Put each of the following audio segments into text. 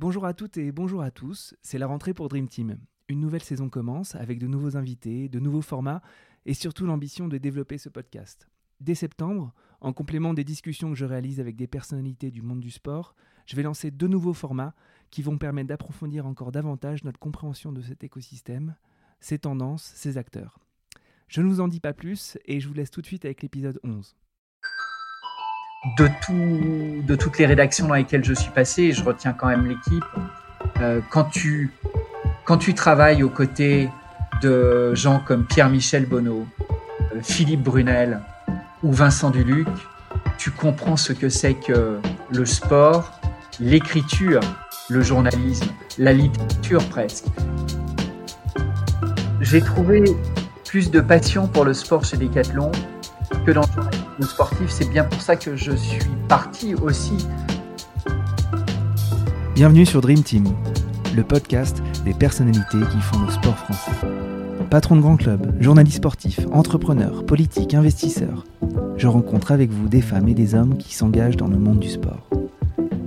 Bonjour à toutes et bonjour à tous, c'est la rentrée pour Dream Team. Une nouvelle saison commence avec de nouveaux invités, de nouveaux formats et surtout l'ambition de développer ce podcast. Dès septembre, en complément des discussions que je réalise avec des personnalités du monde du sport, je vais lancer deux nouveaux formats qui vont permettre d'approfondir encore davantage notre compréhension de cet écosystème, ses tendances, ses acteurs. Je ne vous en dis pas plus et je vous laisse tout de suite avec l'épisode 11 de, tout, de toutes les rédactions dans lesquelles je suis passé, je retiens quand même l'équipe, euh, quand, tu, quand tu travailles aux côtés de gens comme Pierre-Michel Bonneau, euh, Philippe Brunel ou Vincent Duluc, tu comprends ce que c'est que le sport, l'écriture, le journalisme, la littérature presque. J'ai trouvé plus de passion pour le sport chez Decathlon sportif. C'est bien pour ça que je suis parti aussi. Bienvenue sur Dream Team, le podcast des personnalités qui font le sport français. Patron de grands clubs, journaliste sportif, entrepreneur, politique, investisseur, je rencontre avec vous des femmes et des hommes qui s'engagent dans le monde du sport.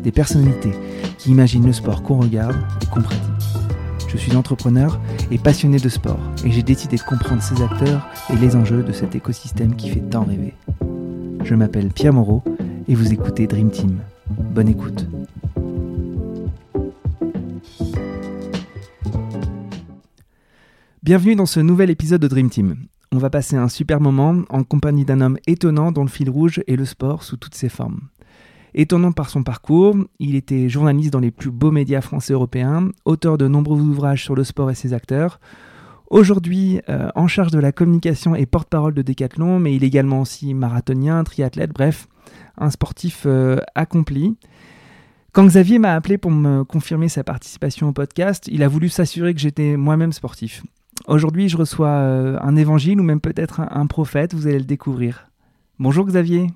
Des personnalités qui imaginent le sport qu'on regarde et qu'on pratique. Je suis entrepreneur et passionné de sport et j'ai décidé de comprendre ces acteurs et les enjeux de cet écosystème qui fait tant rêver. Je m'appelle Pierre Moreau et vous écoutez Dream Team. Bonne écoute. Bienvenue dans ce nouvel épisode de Dream Team. On va passer un super moment en compagnie d'un homme étonnant dont le fil rouge est le sport sous toutes ses formes. Étonnant par son parcours, il était journaliste dans les plus beaux médias français européens, auteur de nombreux ouvrages sur le sport et ses acteurs. Aujourd'hui, euh, en charge de la communication et porte-parole de Decathlon, mais il est également aussi marathonien, triathlète, bref, un sportif euh, accompli. Quand Xavier m'a appelé pour me confirmer sa participation au podcast, il a voulu s'assurer que j'étais moi-même sportif. Aujourd'hui, je reçois euh, un évangile ou même peut-être un, prophète, vous allez le découvrir. Bonjour Xavier.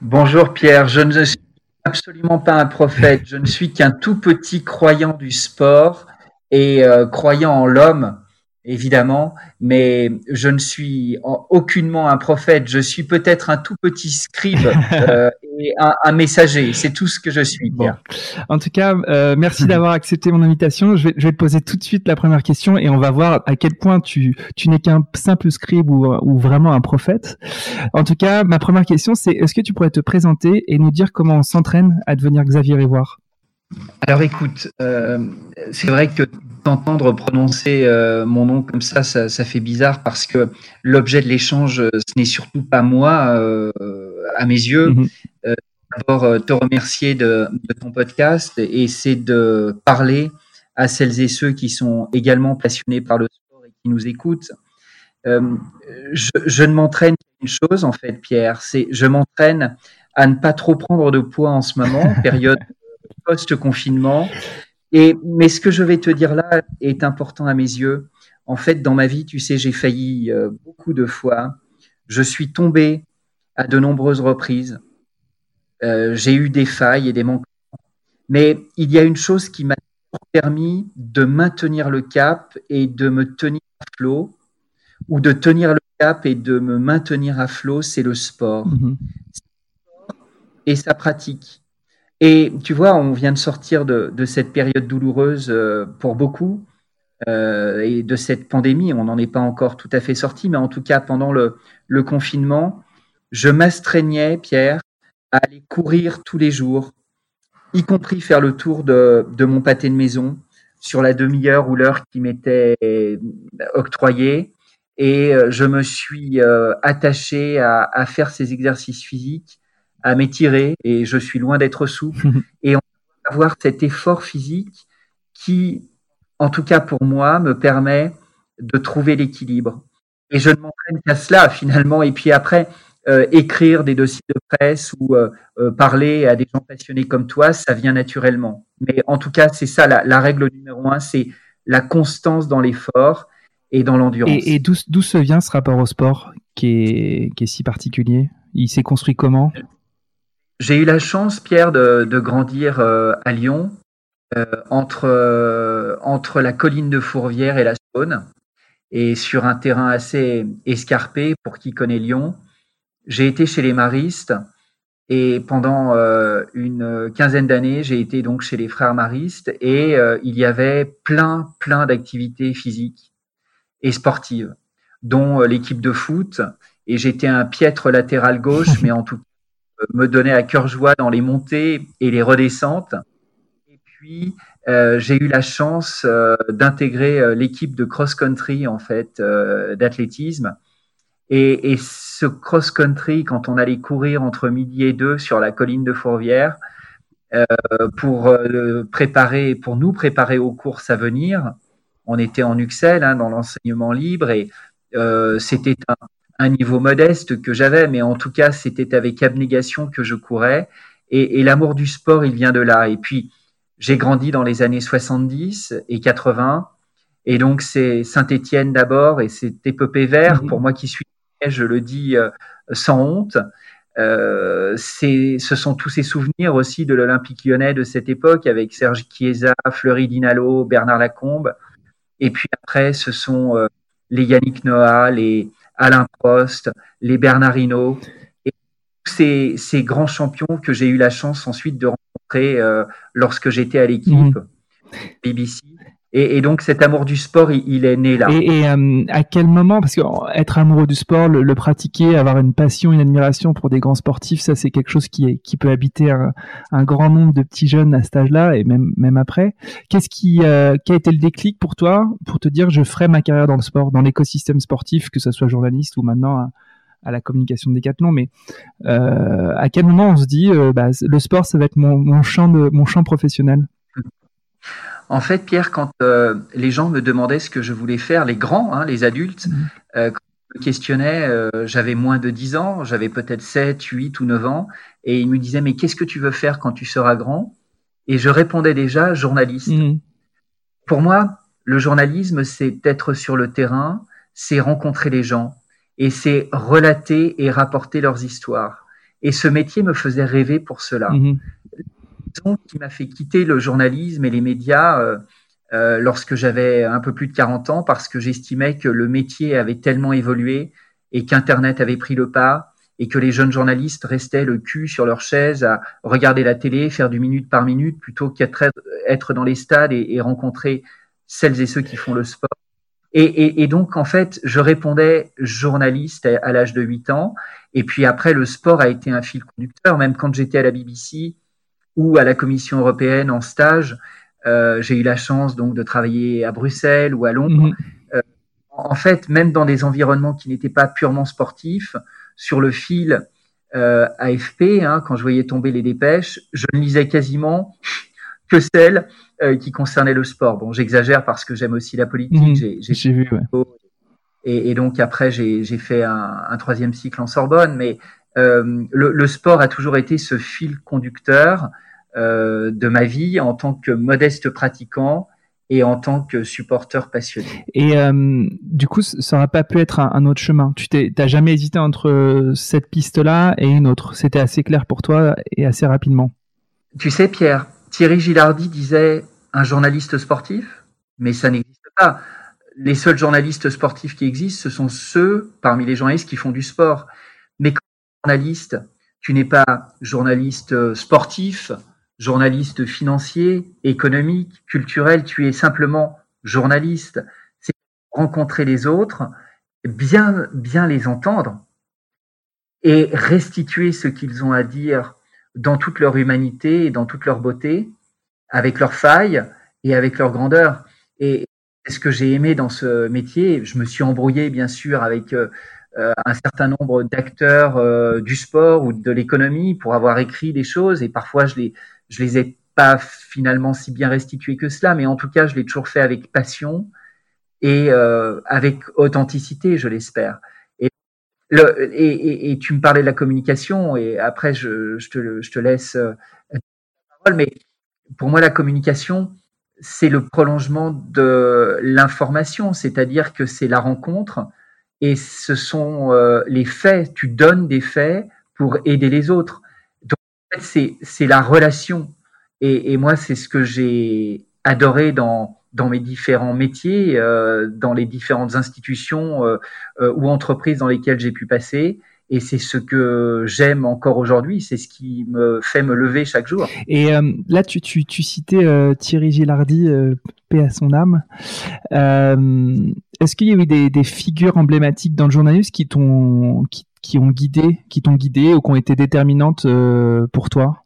Bonjour Pierre, je ne suis absolument pas un prophète, je ne suis qu'un tout petit croyant du sport et croyant en l'homme, évidemment, mais je ne suis aucunement un prophète, je suis peut-être un tout petit scribe euh, et un, messager, c'est tout ce que je suis. Bon. En tout cas, euh, merci d'avoir accepté mon invitation. Je vais, je vais, te poser tout de suite la première question et on va voir à quel point tu, tu n'es qu'un simple scribe ou, ou vraiment un prophète. En tout cas, ma première question, c'est est-ce que tu pourrais te présenter et nous dire comment on s'entraîne à devenir Xavier Révoir alors écoute, euh, c'est vrai que d'entendre prononcer euh, mon nom comme ça, ça, fait bizarre parce que l'objet de l'échange, euh, ce n'est surtout pas moi, euh, à mes yeux. Mhm. D'abord, te remercier de, ton podcast et c'est de parler à celles et ceux qui sont également passionnés par le sport et qui nous écoutent. je, je ne m'entraîne qu'une chose, en fait, Pierre, c'est je m'entraîne à ne pas trop prendre de poids en ce moment, période post-confinement. Et, mais ce que je vais te dire là est important à mes yeux. En fait, dans ma vie, tu sais, j'ai failli euh, beaucoup de fois. Je suis tombé à de nombreuses reprises. Euh, j'ai eu des failles et des manquements. Mais il y a une chose qui m'a permis de maintenir le cap et de me tenir à flot, ou de tenir le cap et de me maintenir à flot, c'est le sport. Mm-hmm. Et sa pratique. Et tu vois, on vient de sortir de, cette période douloureuse euh, pour beaucoup euh, et de cette pandémie. On n'en est pas encore tout à fait sorti, mais en tout cas, pendant le, confinement, je m'astreignais, Pierre, à aller courir tous les jours, y compris faire le tour de, mon pâté de maison sur la demi-heure ou l'heure qui m'était octroyée. Et euh, je me suis attaché à, faire ces exercices physiques à m'étirer et je suis loin d'être souple et avoir cet effort physique qui, en tout cas pour moi, me permet de trouver l'équilibre. Et je ne m'entraîne qu'à cela finalement. Et puis après, euh, écrire des dossiers de presse ou euh, euh, parler à des gens passionnés comme toi, ça vient naturellement. Mais en tout cas, c'est ça la, la, règle numéro un, c'est la constance dans l'effort et dans l'endurance. Et, et d'où se vient ce rapport au sport qui est, qui est si particulier? Il s'est construit comment? J'ai eu la chance, Pierre, de, grandir euh, à Lyon, euh, entre, euh, entre la colline de Fourvière et la Saône, et sur un terrain assez escarpé pour qui connaît Lyon. J'ai été chez les maristes Et pendant une quinzaine d'années, j'ai été donc chez les frères maristes et il y avait plein, plein d'activités physiques et sportives, dont l'équipe de foot. Et j'étais un piètre latéral gauche, mais en tout cas, me donnait à cœur joie dans les montées et les redescentes. Et puis, euh, j'ai eu la chance euh, d'intégrer euh, l'équipe de cross-country en fait d'athlétisme. Et, ce cross-country, quand on allait courir entre midi et deux sur la colline de Fourvière, pour préparer, pour nous préparer aux courses à venir, on était en Uxelles hein, dans l'enseignement libre et c'était un, un, niveau modeste que j'avais, mais en tout cas c'était avec abnégation que je courais. Et, et l'amour du sport, il vient de là. Et puis j'ai grandi dans les années 70 et 80. Et donc, c'est Saint-Étienne d'abord et c'est épopée vert. Mhm. Pour moi qui suis, je le dis euh, sans honte. Euh, ce sont tous ces souvenirs aussi de l'Olympique lyonnais de cette époque avec Serge Chiesa, Fleury Dinalo, Bernard Lacombe. Et puis après, ce sont euh, les Yannick Noah, les Alain Prost, les Bernardino et ces, ces grands champions que j'ai eu la chance ensuite de euh, lorsque j'étais à l'équipe mhm. BBC. Et, donc cet amour du sport, il, est né là. Et, euh, à quel moment, parce que être amoureux du sport, le, pratiquer, avoir une passion, une admiration pour des grands sportifs, ça c'est quelque chose qui, est, qui peut habiter un, grand nombre de petits jeunes à cet âge-là et même, même après. Qu'est-ce qui, euh, qui a été le déclic pour toi pour te dire je ferai ma carrière dans le sport, dans l'écosystème sportif, que ce soit journaliste ou maintenant à la communication de Decathlon, mais euh, à quel moment on se dit euh, bah, le sport, ça va être mon, champ, de, mon champ professionnel? En fait, Pierre, quand euh, les gens me demandaient ce que je voulais faire, les grands, hein, les adultes, mmh. quand je me questionnais, j'avais moins de 10 ans, j'avais peut-être 7, 8 ou 9 ans, et ils me disaient, mais qu'est-ce que tu veux faire quand tu seras grand? Et je répondais déjà, journaliste. Mmh. Pour moi, le journalisme, c'est être sur le terrain, c'est rencontrer les gens, et c'est relater et rapporter leurs histoires. Et ce métier me faisait rêver pour cela. Mmh. Qui m'a fait quitter le journalisme et les médias euh, euh, lorsque j'avais un peu plus de 40 ans, parce que j'estimais que le métier avait tellement évolué et qu'Internet avait pris le pas et que les jeunes journalistes restaient le cul sur leur chaise à regarder la télé, faire du minute par minute, plutôt qu'être être dans les stades et rencontrer celles et ceux qui font le sport. Et, et, et, donc, en fait, je répondais journaliste à, l'âge de 8 ans. Et puis après, le sport a été un fil conducteur. Même quand j'étais à la BBC ou à la Commission européenne en stage, euh, j'ai eu la chance donc de travailler à Bruxelles ou à Londres. Mhm. Euh, en fait, même dans des environnements qui n'étaient pas purement sportifs, sur le fil euh, AFP, hein, quand je voyais tomber les dépêches, je ne lisais quasiment que celles euh, qui concernait le sport. Bon, j'exagère parce que j'aime aussi la politique. Mmh, j'ai vu. Ouais. Et, et, donc après, j'ai fait un, un, troisième cycle en Sorbonne, mais le, le, sport a toujours été ce fil conducteur euh, de ma vie en tant que modeste pratiquant et en tant que supporter passionné. Et euh, du coup, ça n'aurait pas pu être un, un autre chemin. Tu t'as jamais hésité entre cette piste-là et une autre. C'était assez clair pour toi et assez rapidement. Tu sais, Pierre, Thierry Gilardi disait un journaliste sportif, mais ça n'existe pas. Les seuls journalistes sportifs qui existent, ce sont ceux parmi les journalistes qui font du sport. Mais comme journaliste, tu n'es pas journaliste sportif, journaliste financier, économique, culturel, tu es simplement journaliste. C'est rencontrer les autres, bien, bien les entendre et restituer ce qu'ils ont à dire dans toute leur humanité et dans toute leur beauté, avec leurs failles et avec leur grandeur. Et ce que j'ai aimé dans ce métier, je me suis embrouillé bien sûr avec euh, euh, un certain nombre d'acteurs euh, du sport ou de l'économie pour avoir écrit des choses et parfois je les je les ai pas finalement si bien restituées que cela, mais en tout cas je l'ai toujours fait avec passion et avec authenticité, je l'espère. Et, le, et, et, tu me parlais de la communication et après je, je, te, je te laisse la parole, mais pour moi, la communication, c'est le prolongement de l'information, c'est-à-dire que c'est la rencontre et ce sont euh, les faits. Tu donnes des faits pour aider les autres. Donc, c'est, c'est la relation. Et, et moi, c'est ce que j'ai adoré dans, dans mes différents métiers, euh, dans les différentes institutions euh, ou entreprises dans lesquelles j'ai pu passer. et c'est ce que j'aime encore aujourd'hui, c'est ce qui me fait me lever chaque jour. Et là, tu, tu, tu citais Thierry Gilardi, euh, paix à son âme. Est-ce qu'il y a eu des, des, figures emblématiques dans le journalisme qui t'ont qui, qui, ont guidé, qui t'ont guidé ou qui ont été déterminantes pour toi?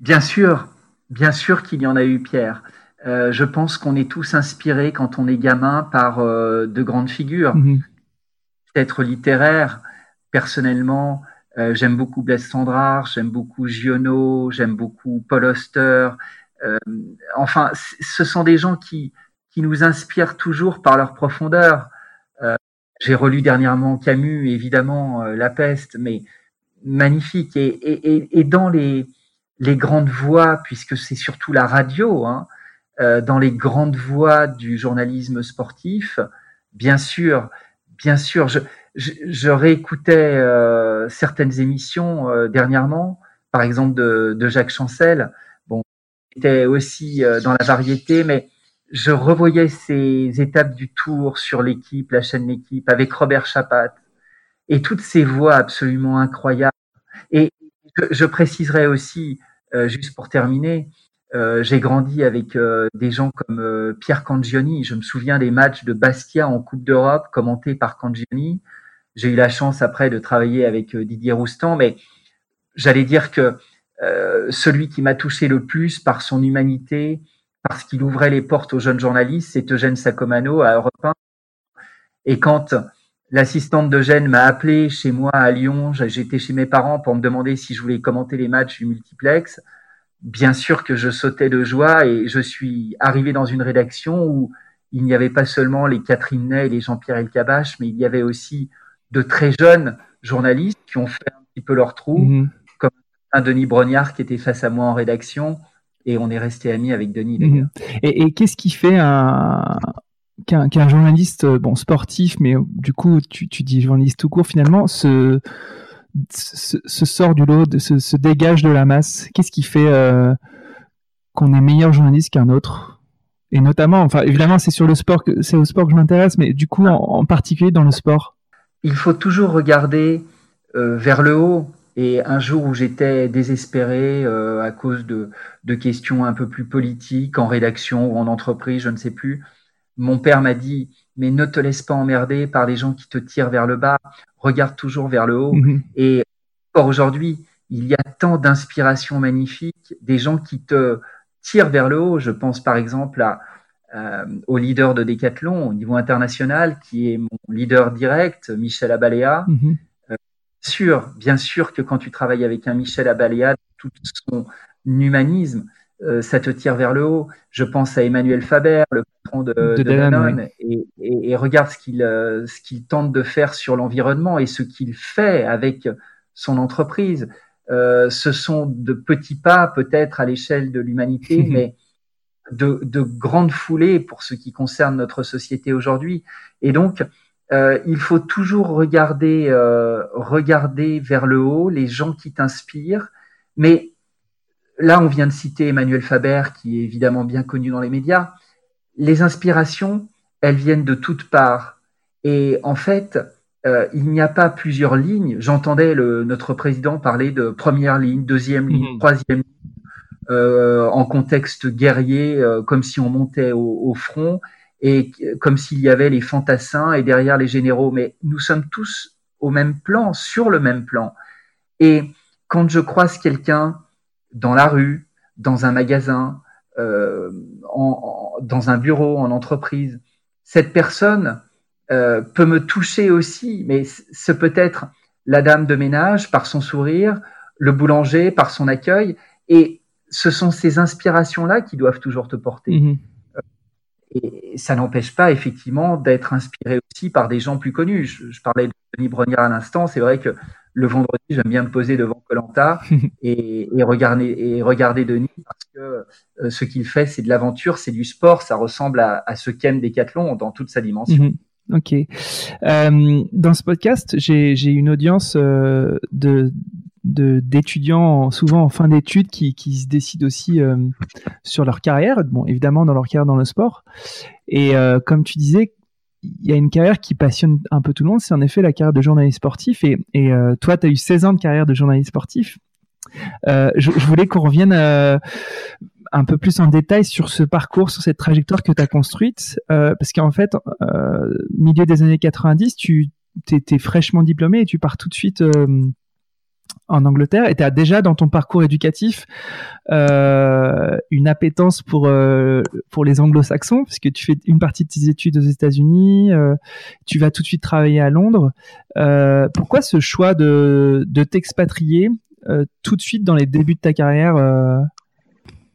Bien sûr, bien sûr qu'il y en a eu, Pierre. je pense qu'on est tous inspirés quand on est gamin par de grandes figures, mm-hmm. peut-être littéraires, personnellement, euh, j'aime beaucoup Blaise Sandrard, j'aime beaucoup Giono, j'aime beaucoup Paul Auster. Euh, enfin, ce sont des gens qui, qui nous inspirent toujours par leur profondeur. Euh, j'ai relu dernièrement Camus, évidemment, La Peste, mais magnifique. Et, et, et dans les, les grandes voix, puisque c'est surtout la radio, hein, dans les grandes voix du journalisme sportif, bien sûr, bien sûr, je, je, réécoutais euh, certaines émissions euh, dernièrement, par exemple de, Jacques Chancel. Bon, était aussi euh, dans la variété, mais je revoyais ces étapes du tour sur l'équipe, la chaîne L'équipe, avec Robert Chapat, et toutes ces voix absolument incroyables. Et je, préciserai aussi, juste pour terminer, j'ai grandi avec des gens comme Pierre Cangioni. Je me souviens des matchs de Bastia en Coupe d'Europe commentés par Cangioni. J'ai eu la chance après de travailler avec euh, Didier Roustan, mais j'allais dire que euh, celui qui m'a touché le plus par son humanité, parce qu'il ouvrait les portes aux jeunes journalistes, c'est Eugène Sacomano à Europe 1. Et quand l'assistante d'Eugène m'a appelé chez moi à Lyon, j'étais chez mes parents pour me demander si je voulais commenter les matchs du multiplex, bien sûr que je sautais de joie et je suis arrivé dans une rédaction où il n'y avait pas seulement les Catherine Ney et les Jean-Pierre Elkabach, mais il y avait aussi de très jeunes journalistes qui ont fait un petit peu leur trou, mhm. comme un Denis Brognard qui était face à moi en rédaction, et on est resté amis avec Denis. Mhm. Et, qu'est-ce qui fait un qu'un journaliste bon sportif, mais du coup tu, dis journaliste tout court finalement se, se, sort du lot, se, se, dégage de la masse Qu'est-ce qui fait euh, qu'on est meilleur journaliste qu'un autre? Et notamment, enfin évidemment c'est sur le sport que c'est au sport que je m'intéresse, mais du coup en particulier dans le sport il faut toujours regarder euh, vers le haut. Et un jour où j'étais désespéré euh, à cause de, de, questions un peu plus politiques en rédaction ou en entreprise, je ne sais plus, mon père m'a dit mais ne te laisse pas emmerder par les gens qui te tirent vers le bas, regarde toujours vers le haut. Mhm. Et encore aujourd'hui, il y a tant d'inspirations magnifiques, des gens qui te tirent vers le haut. Je pense par exemple à, euh, au leader de Decathlon au niveau international, qui est mon leader direct, Michel Abalea. Mhm. Euh, bien sûr, bien sûr que quand tu travailles avec un Michel Abalea, tout son humanisme, euh, ça te tire vers le haut. Je pense à Emmanuel Faber, le patron de, de, Danone, et, et, et, regarde ce qu'il qu'il tente de faire sur l'environnement et ce qu'il fait avec son entreprise. Euh, ce sont de petits pas peut-être à l'échelle de l'humanité, mais de, de grandes foulées pour ce qui concerne notre société aujourd'hui. Et donc, euh, il faut toujours regarder, euh, regarder vers le haut les gens qui t'inspirent. Mais là, on vient de citer Emmanuel Faber, qui est évidemment bien connu dans les médias. Les inspirations, elles viennent de toutes parts. Et en fait, euh, il n'y a pas plusieurs lignes. J'entendais notre président parler de première ligne, deuxième ligne, mmh. troisième ligne. Euh, en contexte guerrier, euh, comme si on montait au, front et comme s'il y avait les fantassins et derrière les généraux. Mais nous sommes tous au même plan, sur le même plan. Et quand je croise quelqu'un dans la rue, dans un magasin, euh, dans un bureau, en entreprise, cette personne peut me toucher aussi, mais ce peut être la dame de ménage par son sourire, le boulanger par son accueil, et ce sont ces inspirations-là qui doivent toujours te porter. Mhm. Euh, et ça n'empêche pas effectivement d'être inspiré aussi par des gens plus connus. Je, parlais de Denis Brognard à l'instant. C'est vrai que le vendredi, j'aime bien me poser devant Colanta et, et, regarder, et regarder Denis parce que euh, ce qu'il fait, c'est de l'aventure, c'est du sport. Ça ressemble à, ce qu'aime Decathlon dans toute sa dimension. Mhm. Ok. Euh, dans ce podcast, j'ai une audience de d'étudiants souvent en fin d'études qui, qui, se décident aussi euh, sur leur carrière, bon évidemment dans leur carrière dans le sport. Et euh, comme tu disais, il y a une carrière qui passionne un peu tout le monde, c'est en effet la carrière de journaliste sportif. Et, et toi, tu as eu 16 ans de carrière de journaliste sportif. je, je, voulais qu'on revienne un peu plus en détail sur ce parcours, sur cette trajectoire que tu as construite, parce qu'en fait, milieu des années 90, tu étais fraîchement diplômé et tu pars tout de suite en Angleterre et tu as déjà dans ton parcours éducatif euh, une appétence pour, euh, pour les anglo-saxons, puisque tu fais une partie de tes études aux États-Unis, euh, tu vas tout de suite travailler à Londres. pourquoi ce choix de, de t'expatrier tout de suite dans les débuts de ta carrière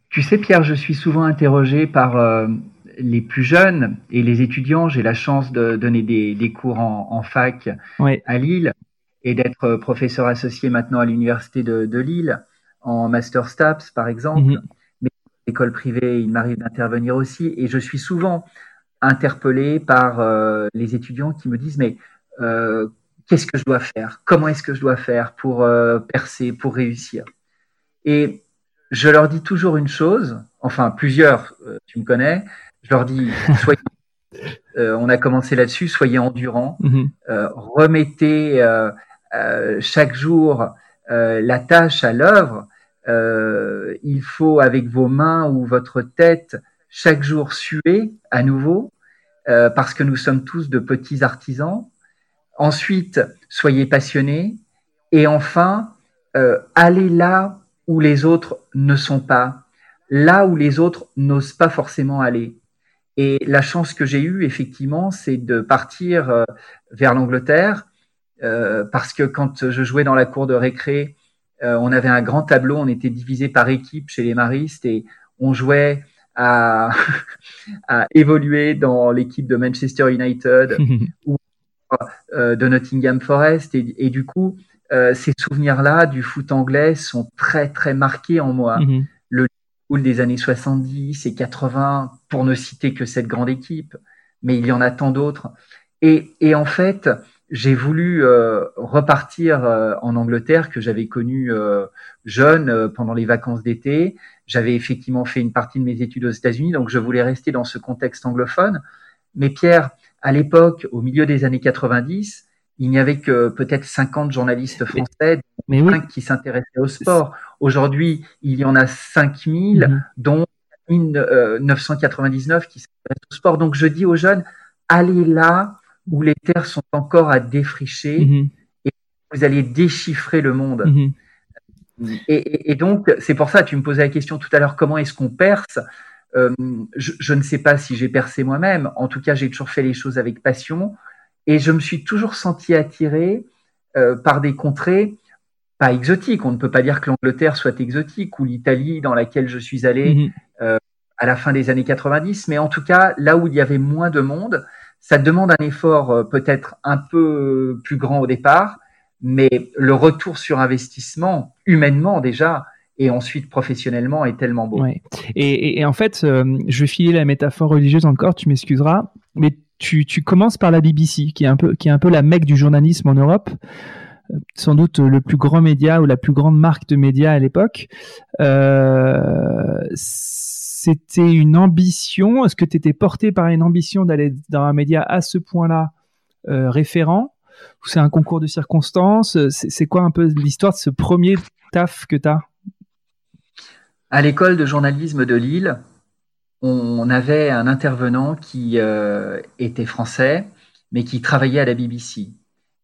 Tu sais, Pierre, je suis souvent interrogé par les plus jeunes et les étudiants. J'ai la chance de donner des, des cours en, en fac à Lille et d'être euh, professeur associé maintenant à l'université de, de, Lille en master STAPS par exemple. Mm -hmm. Mais école privée, il m'arrive d'intervenir aussi et je suis souvent interpellé par euh, les étudiants qui me disent mais euh, qu'est-ce que je dois faire? Comment est-ce que je dois faire pour euh, percer, pour réussir? Et je leur dis toujours une chose, enfin plusieurs, euh, tu me connais, je leur dis soyez euh, on a commencé là-dessus, soyez endurants, mm -hmm. remettez euh, chaque jour euh, la tâche à l'œuvre, euh, il faut avec vos mains ou votre tête chaque jour suer à nouveau, parce que nous sommes tous de petits artisans. Ensuite, soyez passionnés. Et enfin, allez là où les autres ne sont pas, là où les autres n'osent pas forcément aller. Et la chance que j'ai eue, effectivement, c'est de partir vers l'Angleterre euh, parce que quand je jouais dans la cour de récré, euh, on avait un grand tableau, on était divisé par équipe chez les maristes et on jouait à, à évoluer dans l'équipe de Manchester United ou euh, de Nottingham Forest et, et du coup euh, ces souvenirs-là du foot anglais sont très très marqués en moi. Mm -hmm. Le Liverpool des années 70 et 80, pour ne citer que cette grande équipe, mais il y en a tant d'autres. Et, et en fait, j'ai voulu euh, repartir euh, en Angleterre que j'avais connu euh, jeune euh, pendant les vacances d'été. J'avais effectivement fait une partie de mes études aux États-Unis, donc je voulais rester dans ce contexte anglophone. Mais Pierre, à l'époque, au milieu des années 90, il n'y avait que peut-être 50 journalistes français mais, mais oui. qui s'intéressaient au sport. Aujourd'hui, il y en a 5000, mm -hmm. dont 1999 qui s'intéressent au sport. Donc je dis aux jeunes, allez là où les terres sont encore à défricher mm -hmm. et vous allez déchiffrer le monde. Mm -hmm. et, et, et, donc, c'est pour ça, tu me posais la question tout à l'heure, comment est-ce qu'on perce? Euh, je, je, ne sais pas si j'ai percé moi-même. En tout cas, j'ai toujours fait les choses avec passion et je me suis toujours senti attiré euh, par des contrées pas exotiques. On ne peut pas dire que l'Angleterre soit exotique ou l'Italie dans laquelle je suis allé mm -hmm. euh, à la fin des années 90, mais en tout cas, là où il y avait moins de monde, ça demande un effort euh, peut-être un peu plus grand au départ, mais le retour sur investissement, humainement déjà, et ensuite professionnellement, est tellement beau. Et, en fait, euh, je vais filer la métaphore religieuse encore, tu m'excuseras, mais tu, tu, commences par la BBC, qui est un peu, qui est un peu la mecque du journalisme en Europe euh, sans doute le plus grand média ou la plus grande marque de médias à l'époque. Euh, c'était une ambition Est-ce que tu étais porté par une ambition d'aller dans un média à ce point-là euh, référent? C'est un concours de circonstances? C'est quoi un peu l'histoire de ce premier taf que tu as À l'école de journalisme de Lille, on avait un intervenant qui euh, était français, mais qui travaillait à la BBC.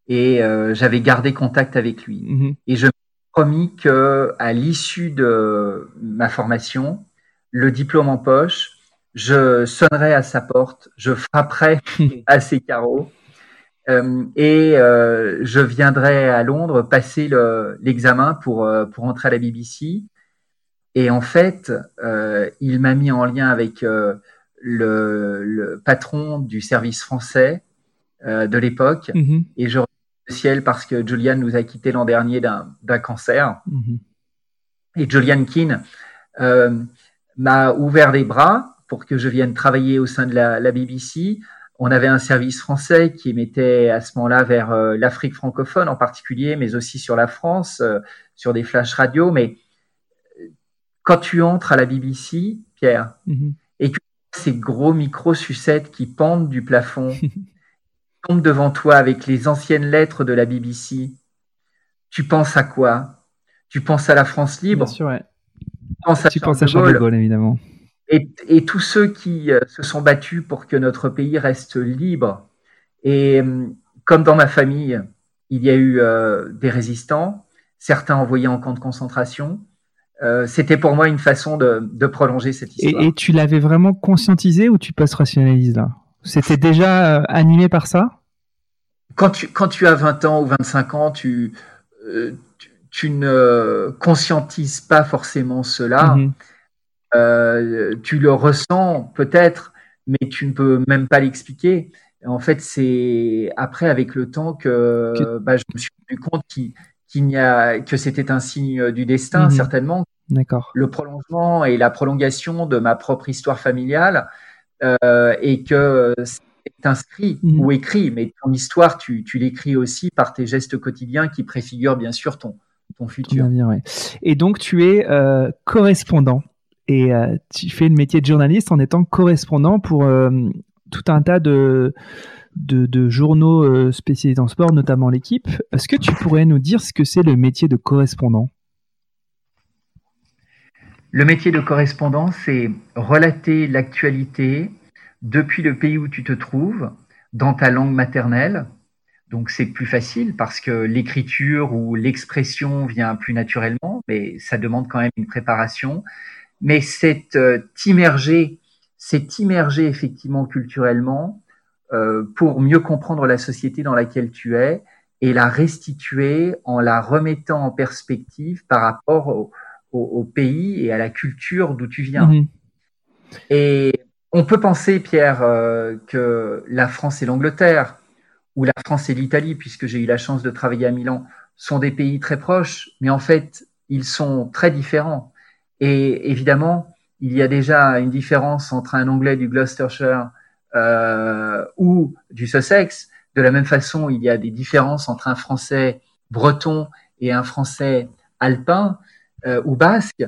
Et euh, j'avais gardé contact avec lui. Mm -hmm. Et je me suis promis que à l'issue de ma formation, le diplôme en poche, je sonnerai à sa porte, je frapperai à ses carreaux euh, et euh, je viendrai à Londres passer l'examen le, pour, pour entrer à la BBC. Et en fait, il m'a mis en lien avec le, le, patron du service français de l'époque. Mm -hmm. Et je ciel parce que Julian nous a quittés l'an dernier d'un cancer. Mm -hmm. Et Julian Keane m'a ouvert les bras pour que je vienne travailler au sein de la, la, BBC. On avait un service français qui émettait à ce moment-là vers euh, l'Afrique francophone en particulier, mais aussi sur la France, euh, sur des flashs radio. Mais euh, quand tu entres à la BBC, Pierre, mm -hmm. et que ces gros micro-sucettes qui pendent du plafond, tombe devant toi avec les anciennes lettres de la BBC, tu penses à quoi? Tu penses à la France libre? Bien sûr, ouais. Tu penses à Tu Charles penses à de Charles de Gaulle? Gaulle, évidemment. Et, et tous ceux qui euh, se sont battus pour que notre pays reste libre. Et euh, comme dans ma famille, il y a eu euh, des résistants, certains envoyés en camp de concentration. Euh, C'était pour moi une façon de, de prolonger cette histoire. Et, et tu l'avais vraiment conscientisé ou tu post-rationalises là? C'était déjà euh, animé par ça? Quand, tu, quand tu as 20 ans ou 25 ans, tu, euh, tu, tu ne conscientises pas forcément cela. Mhm. Euh, tu le ressens peut-être, mais tu ne peux même pas l'expliquer. En fait, c'est après, avec le temps, que, Que- bah, je me suis rendu compte qu'il, n'y a, que c'était un signe du destin, Mhm. certainement. D'accord. Le prolongement et la prolongation de ma propre histoire familiale, euh, et que c'est inscrit Mhm. ou écrit, mais ton histoire, tu, tu l'écris aussi par tes gestes quotidiens qui préfigurent bien sûr ton, ton Ton futur. avenir, ouais. Et donc tu es euh, correspondant et euh, tu fais le métier de journaliste en étant correspondant pour euh, tout un tas de, de, de journaux euh, spécialisés en sport, notamment l'équipe. Est-ce que tu pourrais nous dire ce que c'est le métier de correspondant? Le métier de correspondant, c'est relater l'actualité depuis le pays où tu te trouves, dans ta langue maternelle. Donc c'est plus facile parce que l'écriture ou l'expression vient plus naturellement, mais ça demande quand même une préparation. Mais c'est euh, t'immerger, c'est effectivement culturellement euh, pour mieux comprendre la société dans laquelle tu es et la restituer en la remettant en perspective par rapport au, au, au pays et à la culture d'où tu viens. Mhm. Et on peut penser, Pierre, euh, que la France et l'Angleterre, ou la France et l'Italie, puisque j'ai eu la chance de travailler à Milan, sont des pays très proches, mais en fait, ils sont très différents. Et évidemment, il y a déjà une différence entre un Anglais du Gloucestershire euh, ou du Sussex. De la même façon, il y a des différences entre un Français breton et un Français alpin euh, ou basque.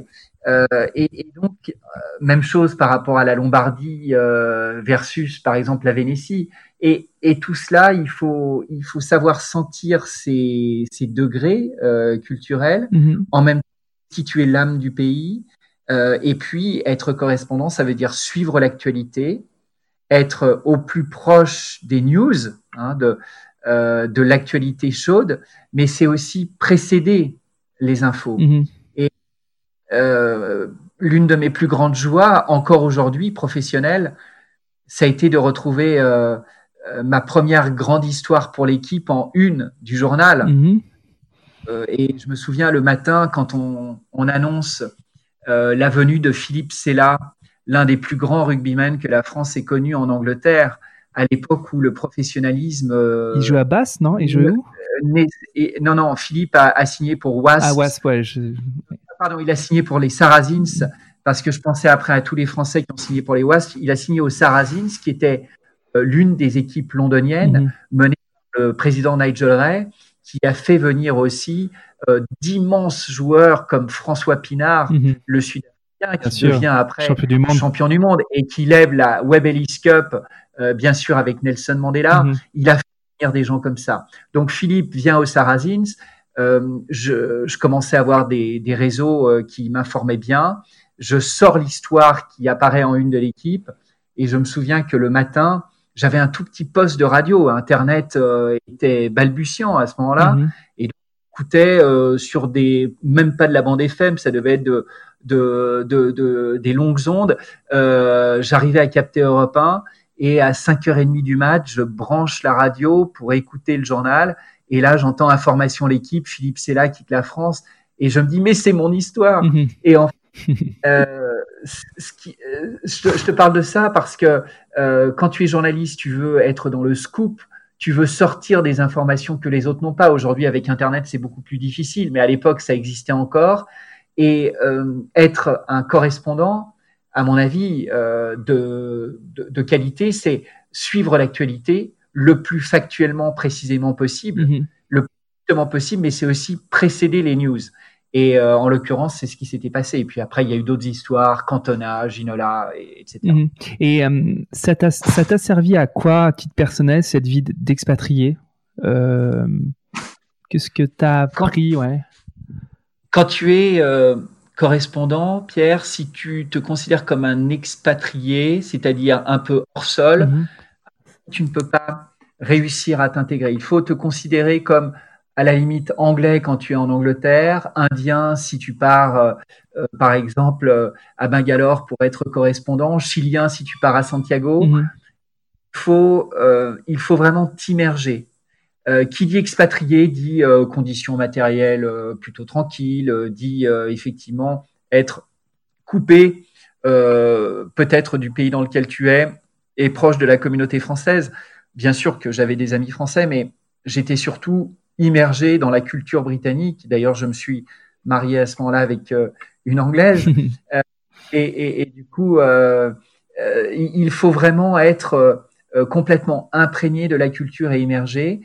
Euh, et, et, donc, euh, même chose par rapport à la Lombardie euh, versus, par exemple, la Vénétie. Et, et, tout cela, il faut, il faut savoir sentir ces, ces degrés culturels, Mhm. en même temps situer l'âme du pays. et puis, être correspondant, ça veut dire suivre l'actualité, être au plus proche des news, hein, de, de l'actualité chaude, mais c'est aussi précéder les infos. Mhm. Euh, l'une de mes plus grandes joies, encore aujourd'hui, professionnelle, ça a été de retrouver euh, euh, ma première grande histoire pour l'équipe en une du journal. Mhm. Euh, et je me souviens le matin quand on, on annonce la venue de Philippe Sella, l'un des plus grands rugbymen que la France ait connu en Angleterre, à l'époque où le professionnalisme. Il joue à Basse, non? Il jouait où? et- non, non, Philippe a, a signé pour Wasps. Ah, Wasp, ouais. je- Pardon, il a signé pour les Saracens, parce que je pensais après à tous les Français qui ont signé pour les Wasps. Il a signé aux Saracens, qui était euh, l'une des équipes londoniennes, Mhm. menée par le président Nigel Ray, qui a fait venir aussi euh, d'immenses joueurs comme François Pinard, Mhm. le Sud-Africain, qui devient après Champion du monde. champion du monde et qui lève la Web Ellis Cup, euh, bien sûr avec Nelson Mandela. Mhm. Il a fait venir des gens comme ça. Donc Philippe vient aux Saracens. Euh, je, je commençais à avoir des, des réseaux euh, qui m'informaient bien. Je sors l'histoire qui apparaît en une de l'équipe et je me souviens que le matin, j'avais un tout petit poste de radio. Internet euh, était balbutiant à ce moment-là. Mhm. J'écoutais euh, sur des, même pas de la bande FM, ça devait être de, de, de, de- des longues ondes. Euh, J'arrivais à capter Europe 1 et à 5h30 du match, je branche la radio pour écouter le journal. Et là, j'entends information l'équipe, Philippe Sella quitte la France. Et je me dis, mais c'est mon histoire. Mhm. Et en euh, ce qui, euh, je, te, je te parle de ça parce que euh, quand tu es journaliste, tu veux être dans le scoop, tu veux sortir des informations que les autres n'ont pas. Aujourd'hui, avec Internet, c'est beaucoup plus difficile, mais à l'époque, ça existait encore. Et euh, être un correspondant, à mon avis, euh, de, de, de qualité, c'est suivre l'actualité le plus factuellement, précisément possible Mhm. exactement possible, mais c'est aussi précéder les news. Et euh, en l'occurrence, c'est ce qui s'était passé. Et puis après, il y a eu d'autres histoires, Cantona, Ginola, etc. Et mhm. ça t'a servi à quoi, à titre personnel, cette vie d'expatrié? Qu'est-ce que tu as appris? Ouais. Quand tu es correspondant, Pierre, si tu te considères comme un expatrié, c'est-à-dire un peu hors sol, mhm. Tu ne peux pas réussir à t'intégrer. Il faut te considérer comme à la limite anglais quand tu es en Angleterre, indien si tu pars euh, euh, par exemple euh, à Bangalore pour être correspondant, chilien si tu pars à Santiago. Mhm. Faut, il faut vraiment t'immerger. qui dit expatrié dit conditions matérielles plutôt tranquilles, dit effectivement être coupé peut-être du pays dans lequel tu es et proche de la communauté française. Bien sûr que j'avais des amis français, mais j'étais surtout immergé dans la culture britannique. D'ailleurs, je me suis marié à ce moment-là avec euh, une anglaise. Euh, et, du coup, euh, il faut vraiment être complètement imprégné de la culture et immergé.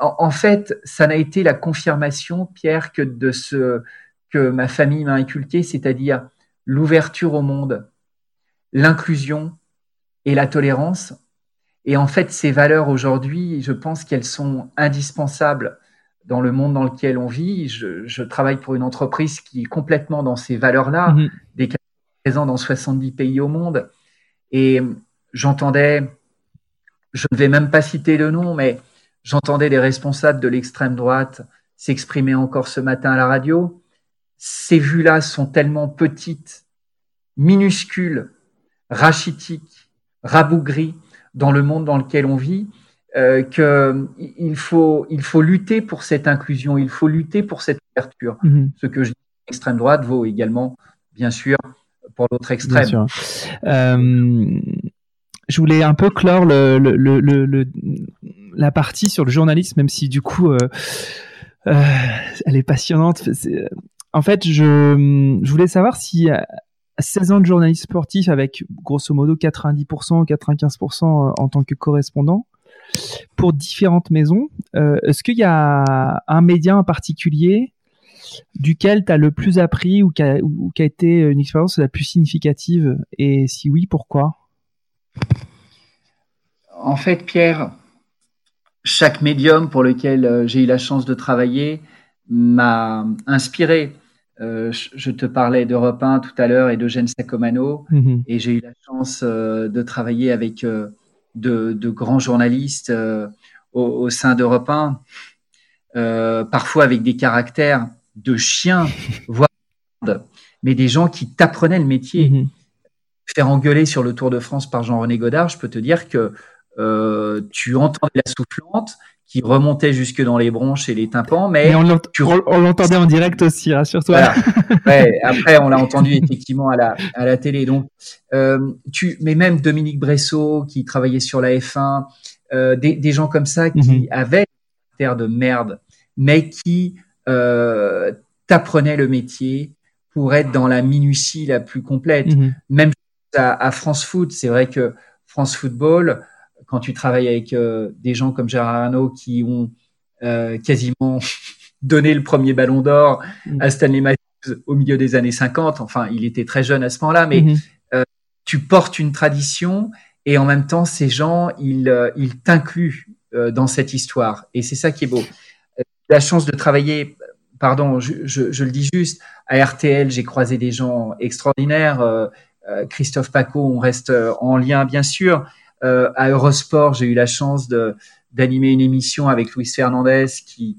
En, fait, ça n'a été la confirmation, Pierre, que de ce que ma famille m'a inculqué, c'est-à-dire l'ouverture au monde, l'inclusion et la tolérance et en fait, ces valeurs aujourd'hui, je pense qu'elles sont indispensables dans le monde dans lequel on vit. Je, travaille pour une entreprise qui est complètement dans ces valeurs-là, mmh. des présents dans 70 pays au monde. Et j'entendais, je ne vais même pas citer le nom, mais j'entendais des responsables de l'extrême droite s'exprimer encore ce matin à la radio. Ces vues-là sont tellement petites, minuscules, rachitiques, rabougries, dans le monde dans lequel on vit, euh, qu'il faut, il faut lutter pour cette inclusion, il faut lutter pour cette ouverture. Mhm. Ce que je dis extrême droite vaut également, bien sûr, pour l'autre extrême. Euh, je voulais un peu clore le, le, le, la partie sur le journalisme, même si du coup, euh, euh elle est passionnante. en fait, je, je voulais savoir si 16 ans de journaliste sportif avec grosso modo 90%, 95% euh, en tant que correspondant pour différentes maisons. Euh, est-ce qu'il y a un média en particulier duquel tu as le plus appris ou qui a, été une expérience la plus significative? Et si oui, pourquoi? En fait, Pierre, chaque médium pour lequel euh, j'ai eu la chance de travailler m'a inspiré. Euh, je te parlais d'Europe 1 tout à l'heure et d'Eugène Sacomano, mhm. et j'ai eu la chance euh, de travailler avec euh, de, grands journalistes au, sein d'Europe 1, parfois avec des caractères de chiens, voire mais des gens qui t'apprenaient le métier. Mhm. Faire engueuler sur le Tour de France par Jean-René Godard, je peux te dire que tu entendais la soufflante, qui remontait jusque dans les bronches et les tympans. Mais, on l'entendait en direct aussi, rassure-toi. après, on l'a entendu effectivement à la, à la télé. Donc, euh, tu, mais même Dominique Bressot qui travaillait sur la F1, euh, des, des, gens comme ça qui mhm. avaient terre de merde, mais qui euh, t'apprenaient le métier pour être dans la minutie la plus complète. Mhm. Même à, à France Foot, c'est vrai que France Football, quand tu travailles avec euh, des gens comme Gérard Arnault qui ont euh, quasiment donné le premier ballon d'or mm. à Stanley Matthews au milieu des années 50, enfin, il était très jeune à ce moment-là, mais mm-hmm. euh, tu portes une tradition et en même temps, ces gens, ils, ils t'incluent dans cette histoire. Et c'est ça qui est beau. La chance de travailler, pardon, je, je, je le dis juste, à RTL, j'ai croisé des gens extraordinaires. Christophe Paco, on reste en lien, bien sûr. Euh, à Eurosport, j'ai eu la chance d'animer une émission avec Luis Fernandez qui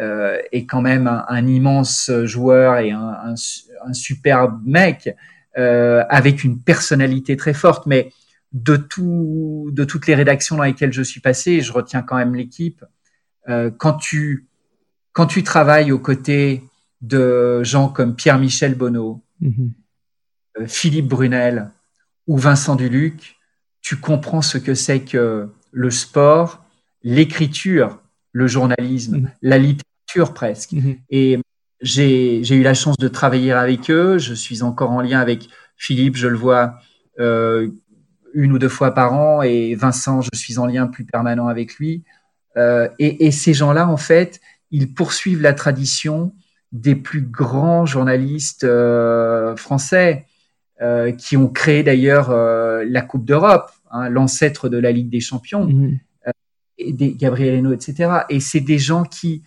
euh, est quand même un, immense joueur et un, un, superbe mec euh, avec une personnalité très forte. Mais de, tout, de toutes les rédactions dans lesquelles je suis passé, je retiens quand même l'équipe. quand, tu, quand tu travailles aux côtés de gens comme Pierre-Michel Bonneau, mm-hmm. Philippe Brunel ou Vincent Duluc, tu comprends ce que c'est que le sport, l'écriture, le journalisme, mhm. la littérature presque. Mhm. Et j'ai eu la chance de travailler avec eux. Je suis encore en lien avec Philippe, je le vois euh, une ou deux fois par an, et Vincent, je suis en lien plus permanent avec lui. Euh, et, et, ces gens-là, en fait, ils poursuivent la tradition des plus grands journalistes français qui ont créé d'ailleurs la Coupe d'Europe, hein, l'ancêtre de la Ligue des Champions, mmh. et des, Gabriel Hainaut, etc. Et c'est des gens qui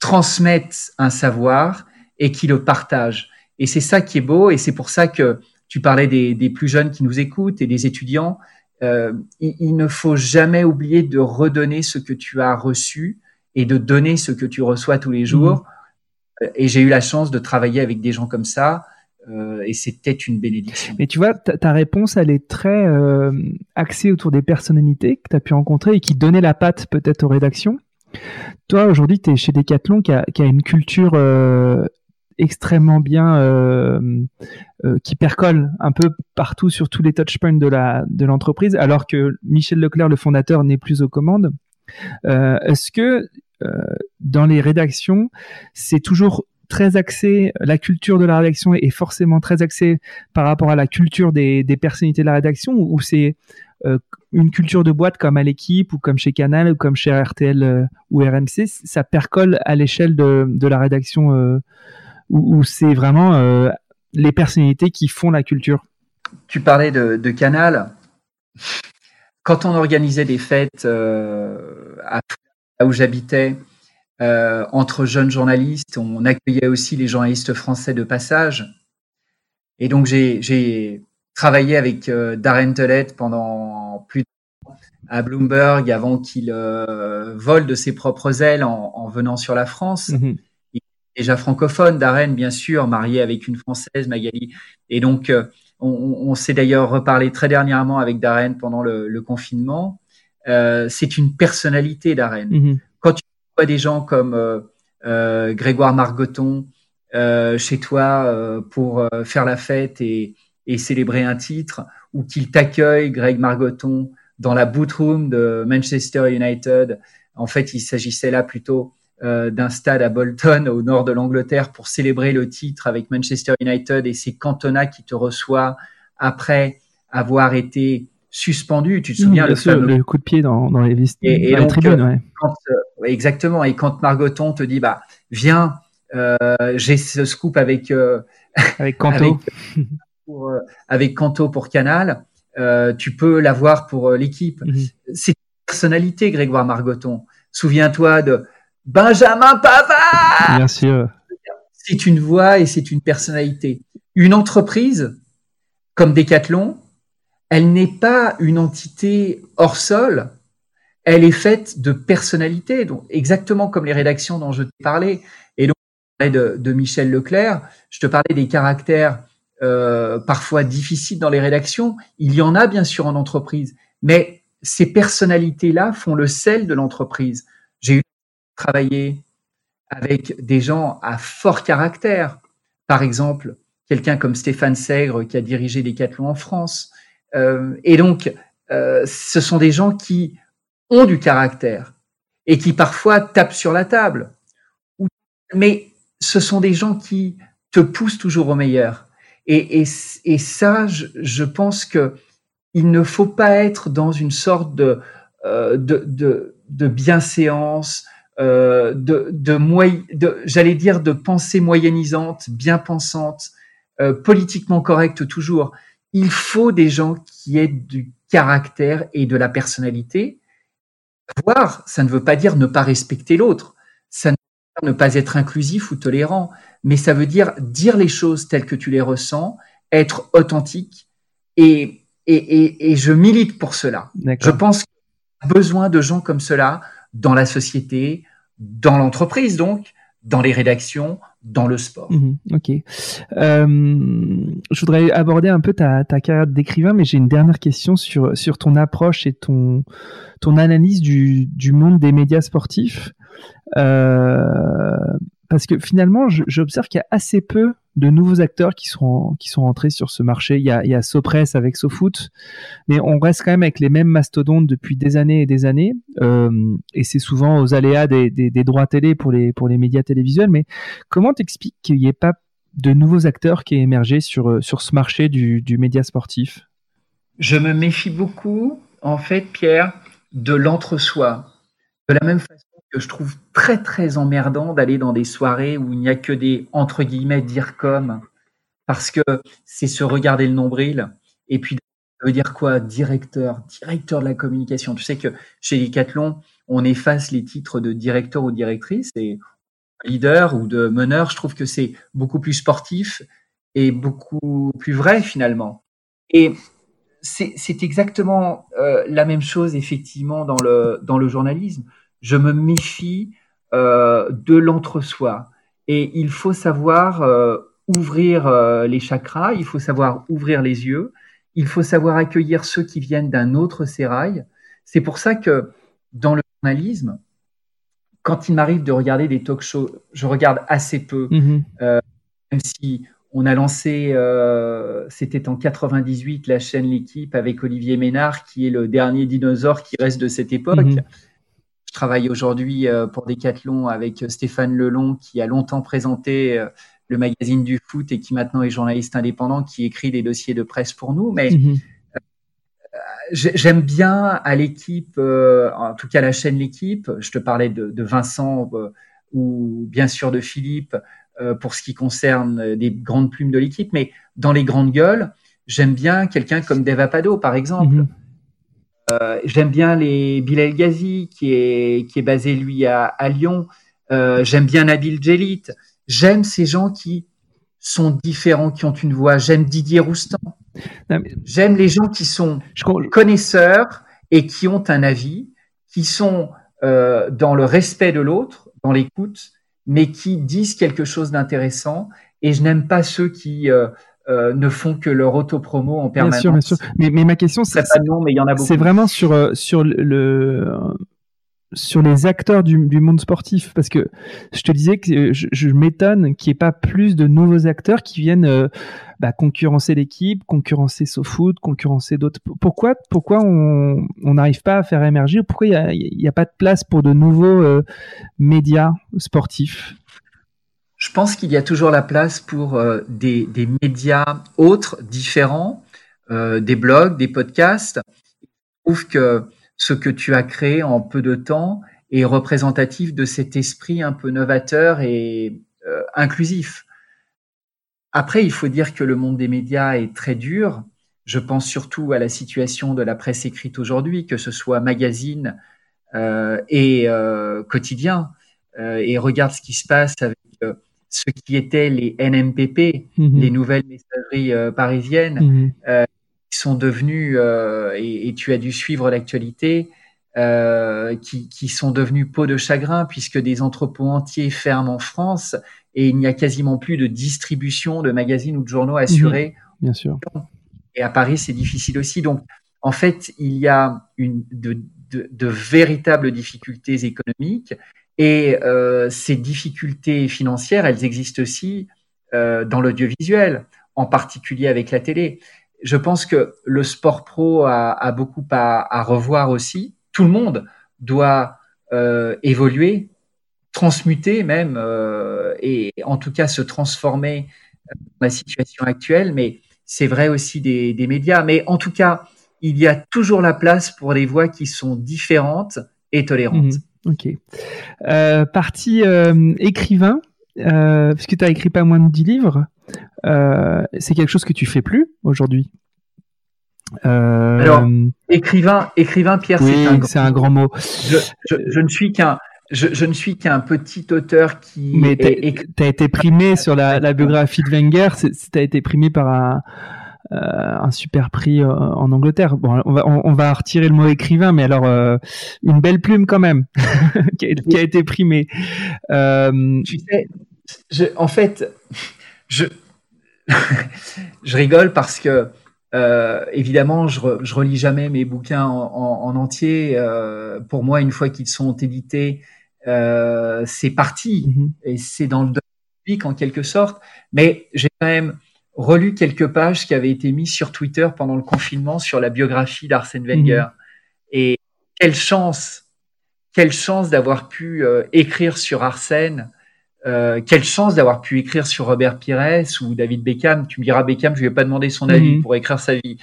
transmettent un savoir et qui le partagent. Et c'est ça qui est beau, et c'est pour ça que tu parlais des, des, plus jeunes qui nous écoutent et des étudiants. Euh, il, il, ne faut jamais oublier de redonner ce que tu as reçu et de donner ce que tu reçois tous les jours. Mmh. Et j'ai eu la chance de travailler avec des gens comme ça. Euh, et c'était une bénédiction. Mais tu vois, ta, réponse, elle est très euh, axée autour des personnalités que tu as pu rencontrer et qui donnaient la patte peut-être aux rédactions. Toi, aujourd'hui, tu es chez Decathlon qui a, une culture euh, extrêmement bien qui percole un peu partout sur tous les touchpoints de l'entreprise, alors que Michel Leclerc, le fondateur, n'est plus aux commandes. Est-ce que dans les rédactions, c'est toujours très axé, la culture de la rédaction est forcément très axée par rapport à la culture des, personnalités de la rédaction, ou c'est une culture de boîte comme à l'équipe ou comme chez Canal ou comme chez RTL ou RMC, ça percole à l'échelle de, la rédaction où, c'est vraiment euh, les personnalités qui font la culture? Tu parlais de, Canal. Quand on organisait des fêtes euh, à, là où j'habitais, euh, entre jeunes journalistes, on accueillait aussi les journalistes français de passage. Et donc j'ai travaillé avec Darren Tellet pendant plus de à Bloomberg avant qu'il vole de ses propres ailes en, venant sur la France. Mm-hmm déjà francophone, Darren, bien sûr, marié avec une Française, Magali. Et donc, euh, on, s'est d'ailleurs reparlé très dernièrement avec Darren pendant le, confinement. Euh, c'est une personnalité, Darren. Mm-hmm. Quand tu vois des gens comme euh, Grégoire Margoton chez toi pour faire la fête et, et célébrer un titre, ou qu'il t'accueille, Greg Margoton, dans la boot room de Manchester United? En fait, il s'agissait là plutôt euh, d'un stade à Bolton au nord de l'Angleterre pour célébrer le titre avec Manchester United et c'est Cantona qui te reçoit après avoir été suspendu. Tu te souviens le, coup de pied dans, dans les, et, tribunes, ouais. Euh, exactement. Et quand Margoton te dit bah viens, euh, j'ai ce scoop avec avec Canto pour, avec Canto pour Canal. tu peux l'avoir pour l'équipe. Mhm. C'est une personnalité, Grégoire Margoton. Souviens-toi de Benjamin Pavard Bien sûr. C'est une voix et c'est une personnalité. Une entreprise comme Decathlon, elle n'est pas une entité hors sol, elle est faite de personnalités, donc exactement comme les rédactions dont je t'ai parlé. Et donc, parlais de, Michel Leclerc, je te parlais des caractères euh, parfois difficiles dans les rédactions. Il y en a bien sûr en entreprise, mais ces personnalités-là font le sel de l'entreprise. J'ai eu travailler avec des gens à fort caractère. Par exemple, quelqu'un comme Stéphane Sègre qui a dirigé Decathlon en France. Euh, et donc, euh, ce sont des gens qui ont du caractère et qui parfois tapent sur la table. Mais ce sont des gens qui te poussent toujours au meilleur. Et, ça, je, pense que il ne faut pas être dans une sorte de, euh, de, de, de bienséance, euh, de, de, j'allais dire, de pensée moyennisante, bien pensante, euh, politiquement correcte toujours. Il faut des gens qui aient du caractère et de la personnalité. Voir, ça ne veut pas dire ne pas respecter l'autre, ça ne veut pas ne pas être inclusif ou tolérant, mais ça veut dire dire les choses telles que tu les ressens, être authentique, et, et, et, et je milite pour cela. Je pense qu'il y a besoin de gens comme cela dans la société, dans l'entreprise donc, dans les rédactions, dans le sport. Mhm, ok. Euh, je voudrais aborder un peu ta, ta carrière d'écrivain, mais j'ai une dernière question sur, ton approche et ton, analyse du, du monde des médias sportifs. Euh, parce que finalement, j'observe qu'il y a assez peu de nouveaux acteurs qui sont qui sont entrés sur ce marché. Il y a, il Sopress avec SoFoot, mais on reste quand même avec les mêmes mastodontes depuis des années et des années. Euh, et c'est souvent aux aléas des, des, droits télé pour les pour les médias télévisuels. Mais comment t'expliques qu'il n'y ait pas de nouveaux acteurs qui aient émergé sur sur ce marché du, du média sportif? Je me méfie beaucoup, en fait, Pierre, de l'entre-soi. De la même façon que je trouve très très emmerdant d'aller dans des soirées où il n'y a que des entre guillemets dire comme parce que c'est se regarder le nombril et puis ça veut dire quoi? Directeur directeur de la communication. Tu sais que chez Decathlon on efface les titres de directeur ou directrice et leader ou de meneur je trouve que c'est beaucoup plus sportif et beaucoup plus vrai finalement. Et c'est exactement euh, la même chose effectivement dans le dans le journalisme je me méfie euh, de l'entre-soi. Et il faut savoir euh, ouvrir euh, les chakras, il faut savoir ouvrir les yeux, il faut savoir accueillir ceux qui viennent d'un autre sérail. C'est pour ça que dans le journalisme, quand il m'arrive de regarder des talk shows, je regarde assez peu, mm-hmm. même si on a lancé, c'était en 98, la chaîne L'équipe avec Olivier Ménard, qui est le dernier dinosaure qui reste de cette époque. Mm-hmm. Je travaille aujourd'hui euh, pour Decathlon avec euh, Stéphane Lelon, qui a longtemps présenté euh, le magazine du foot et qui maintenant est journaliste indépendant, qui écrit des dossiers de presse pour nous. Mais mhm. j'aime bien à l'équipe, en tout cas la chaîne L'équipe. Je te parlais de, Vincent ou bien sûr de Philippe pour ce qui concerne des grandes plumes de l'équipe. Mais dans les grandes gueules, j'aime bien quelqu'un comme Deva Pado, par exemple. Mhm. Euh, j'aime bien les Bilal Ghazi, qui est, qui est basé, lui, à, Lyon. Euh, j'aime bien Nabil Djelit. J'aime ces gens qui sont différents, qui ont une voix. J'aime Didier Roustan. J'aime les gens qui sont connaisseurs et qui ont un avis, qui sont euh, dans le respect de l'autre, dans l'écoute, mais qui disent quelque chose d'intéressant. Et je n'aime pas ceux qui euh, ne font que leur auto-promo en permanence. Bien sûr, bien sûr. Mais, mais ma question, c'est C'est vraiment sur, euh, sur le, sur les acteurs du, du, monde sportif, parce que je te disais que je, je m'étonne qu'il n'y ait pas plus de nouveaux acteurs qui viennent euh, bah, concurrencer l'équipe, concurrencer SoFoot, concurrencer d'autres. Pourquoi, pourquoi on n'arrive pas à faire émerger Pourquoi il n'y a, a, pas de place pour de nouveaux médias sportifs? Je pense qu'il y a toujours la place pour euh, des, médias autres, différents, euh, des blogs, des podcasts. Je trouve que ce que tu as créé en peu de temps est représentatif de cet esprit un peu novateur et euh, inclusif. Après, il faut dire que le monde des médias est très dur. Je pense surtout à la situation de la presse écrite aujourd'hui, que ce soit magazine et quotidien. et regarde ce qui se passe avec ce qui étaient les NMPP, mhm. les nouvelles messageries euh, parisiennes, mhm. euh, qui sont devenues, euh, et, tu as dû suivre l'actualité, qui, qui, sont devenues peau de chagrin puisque des entrepôts entiers ferment en France et il n'y a quasiment plus de distribution de magazines ou de journaux assurés. Mhm. Bien sûr. Et à Paris, c'est difficile aussi. Donc, en fait, il y a une, de, de, de véritables difficultés économiques et euh, ces difficultés financières, elles existent aussi euh, dans l'audiovisuel, en particulier avec la télé. Je pense que le sport pro a, a beaucoup à, à, revoir aussi. Tout le monde doit euh, évoluer, transmuter même, euh, et en tout cas se transformer dans la situation actuelle. Mais c'est vrai aussi des, des médias. Mais en tout cas, il y a toujours la place pour les voix qui sont différentes et tolérantes. Mmh. Ok. Euh, partie euh, écrivain, euh, puisque tu as écrit pas moins de 10 livres, euh, c'est quelque chose que tu fais plus aujourd'hui Alors, écrivain, écrivain Pierre, c'est un, grand mot. Je, ne suis qu'un. Je, ne suis qu'un petit auteur qui. Mais tu as été primé sur la, la biographie de Wenger, tu as été primé par un, un super prix euh, en Angleterre. Bon, on va, on, va retirer le mot écrivain, mais alors euh, une belle plume quand même qui, a, été primée. Tu sais, je, en fait, je je rigole parce que euh, évidemment, je, je relis jamais mes bouquins en, en, entier. Euh, pour moi, une fois qu'ils sont édités, euh, c'est parti mm-hmm. et c'est dans le public en quelque sorte. Mais j'ai quand même relu quelques pages qui avaient été mises sur Twitter pendant le confinement sur la biographie d'Arsène Wenger. Mhm. Et quelle chance, quelle chance d'avoir pu euh, écrire sur Arsène, euh, quelle chance d'avoir pu écrire sur Robert Pires ou David Beckham. Tu me diras Beckham, je lui ai pas demandé son avis mhm. pour écrire sa vie.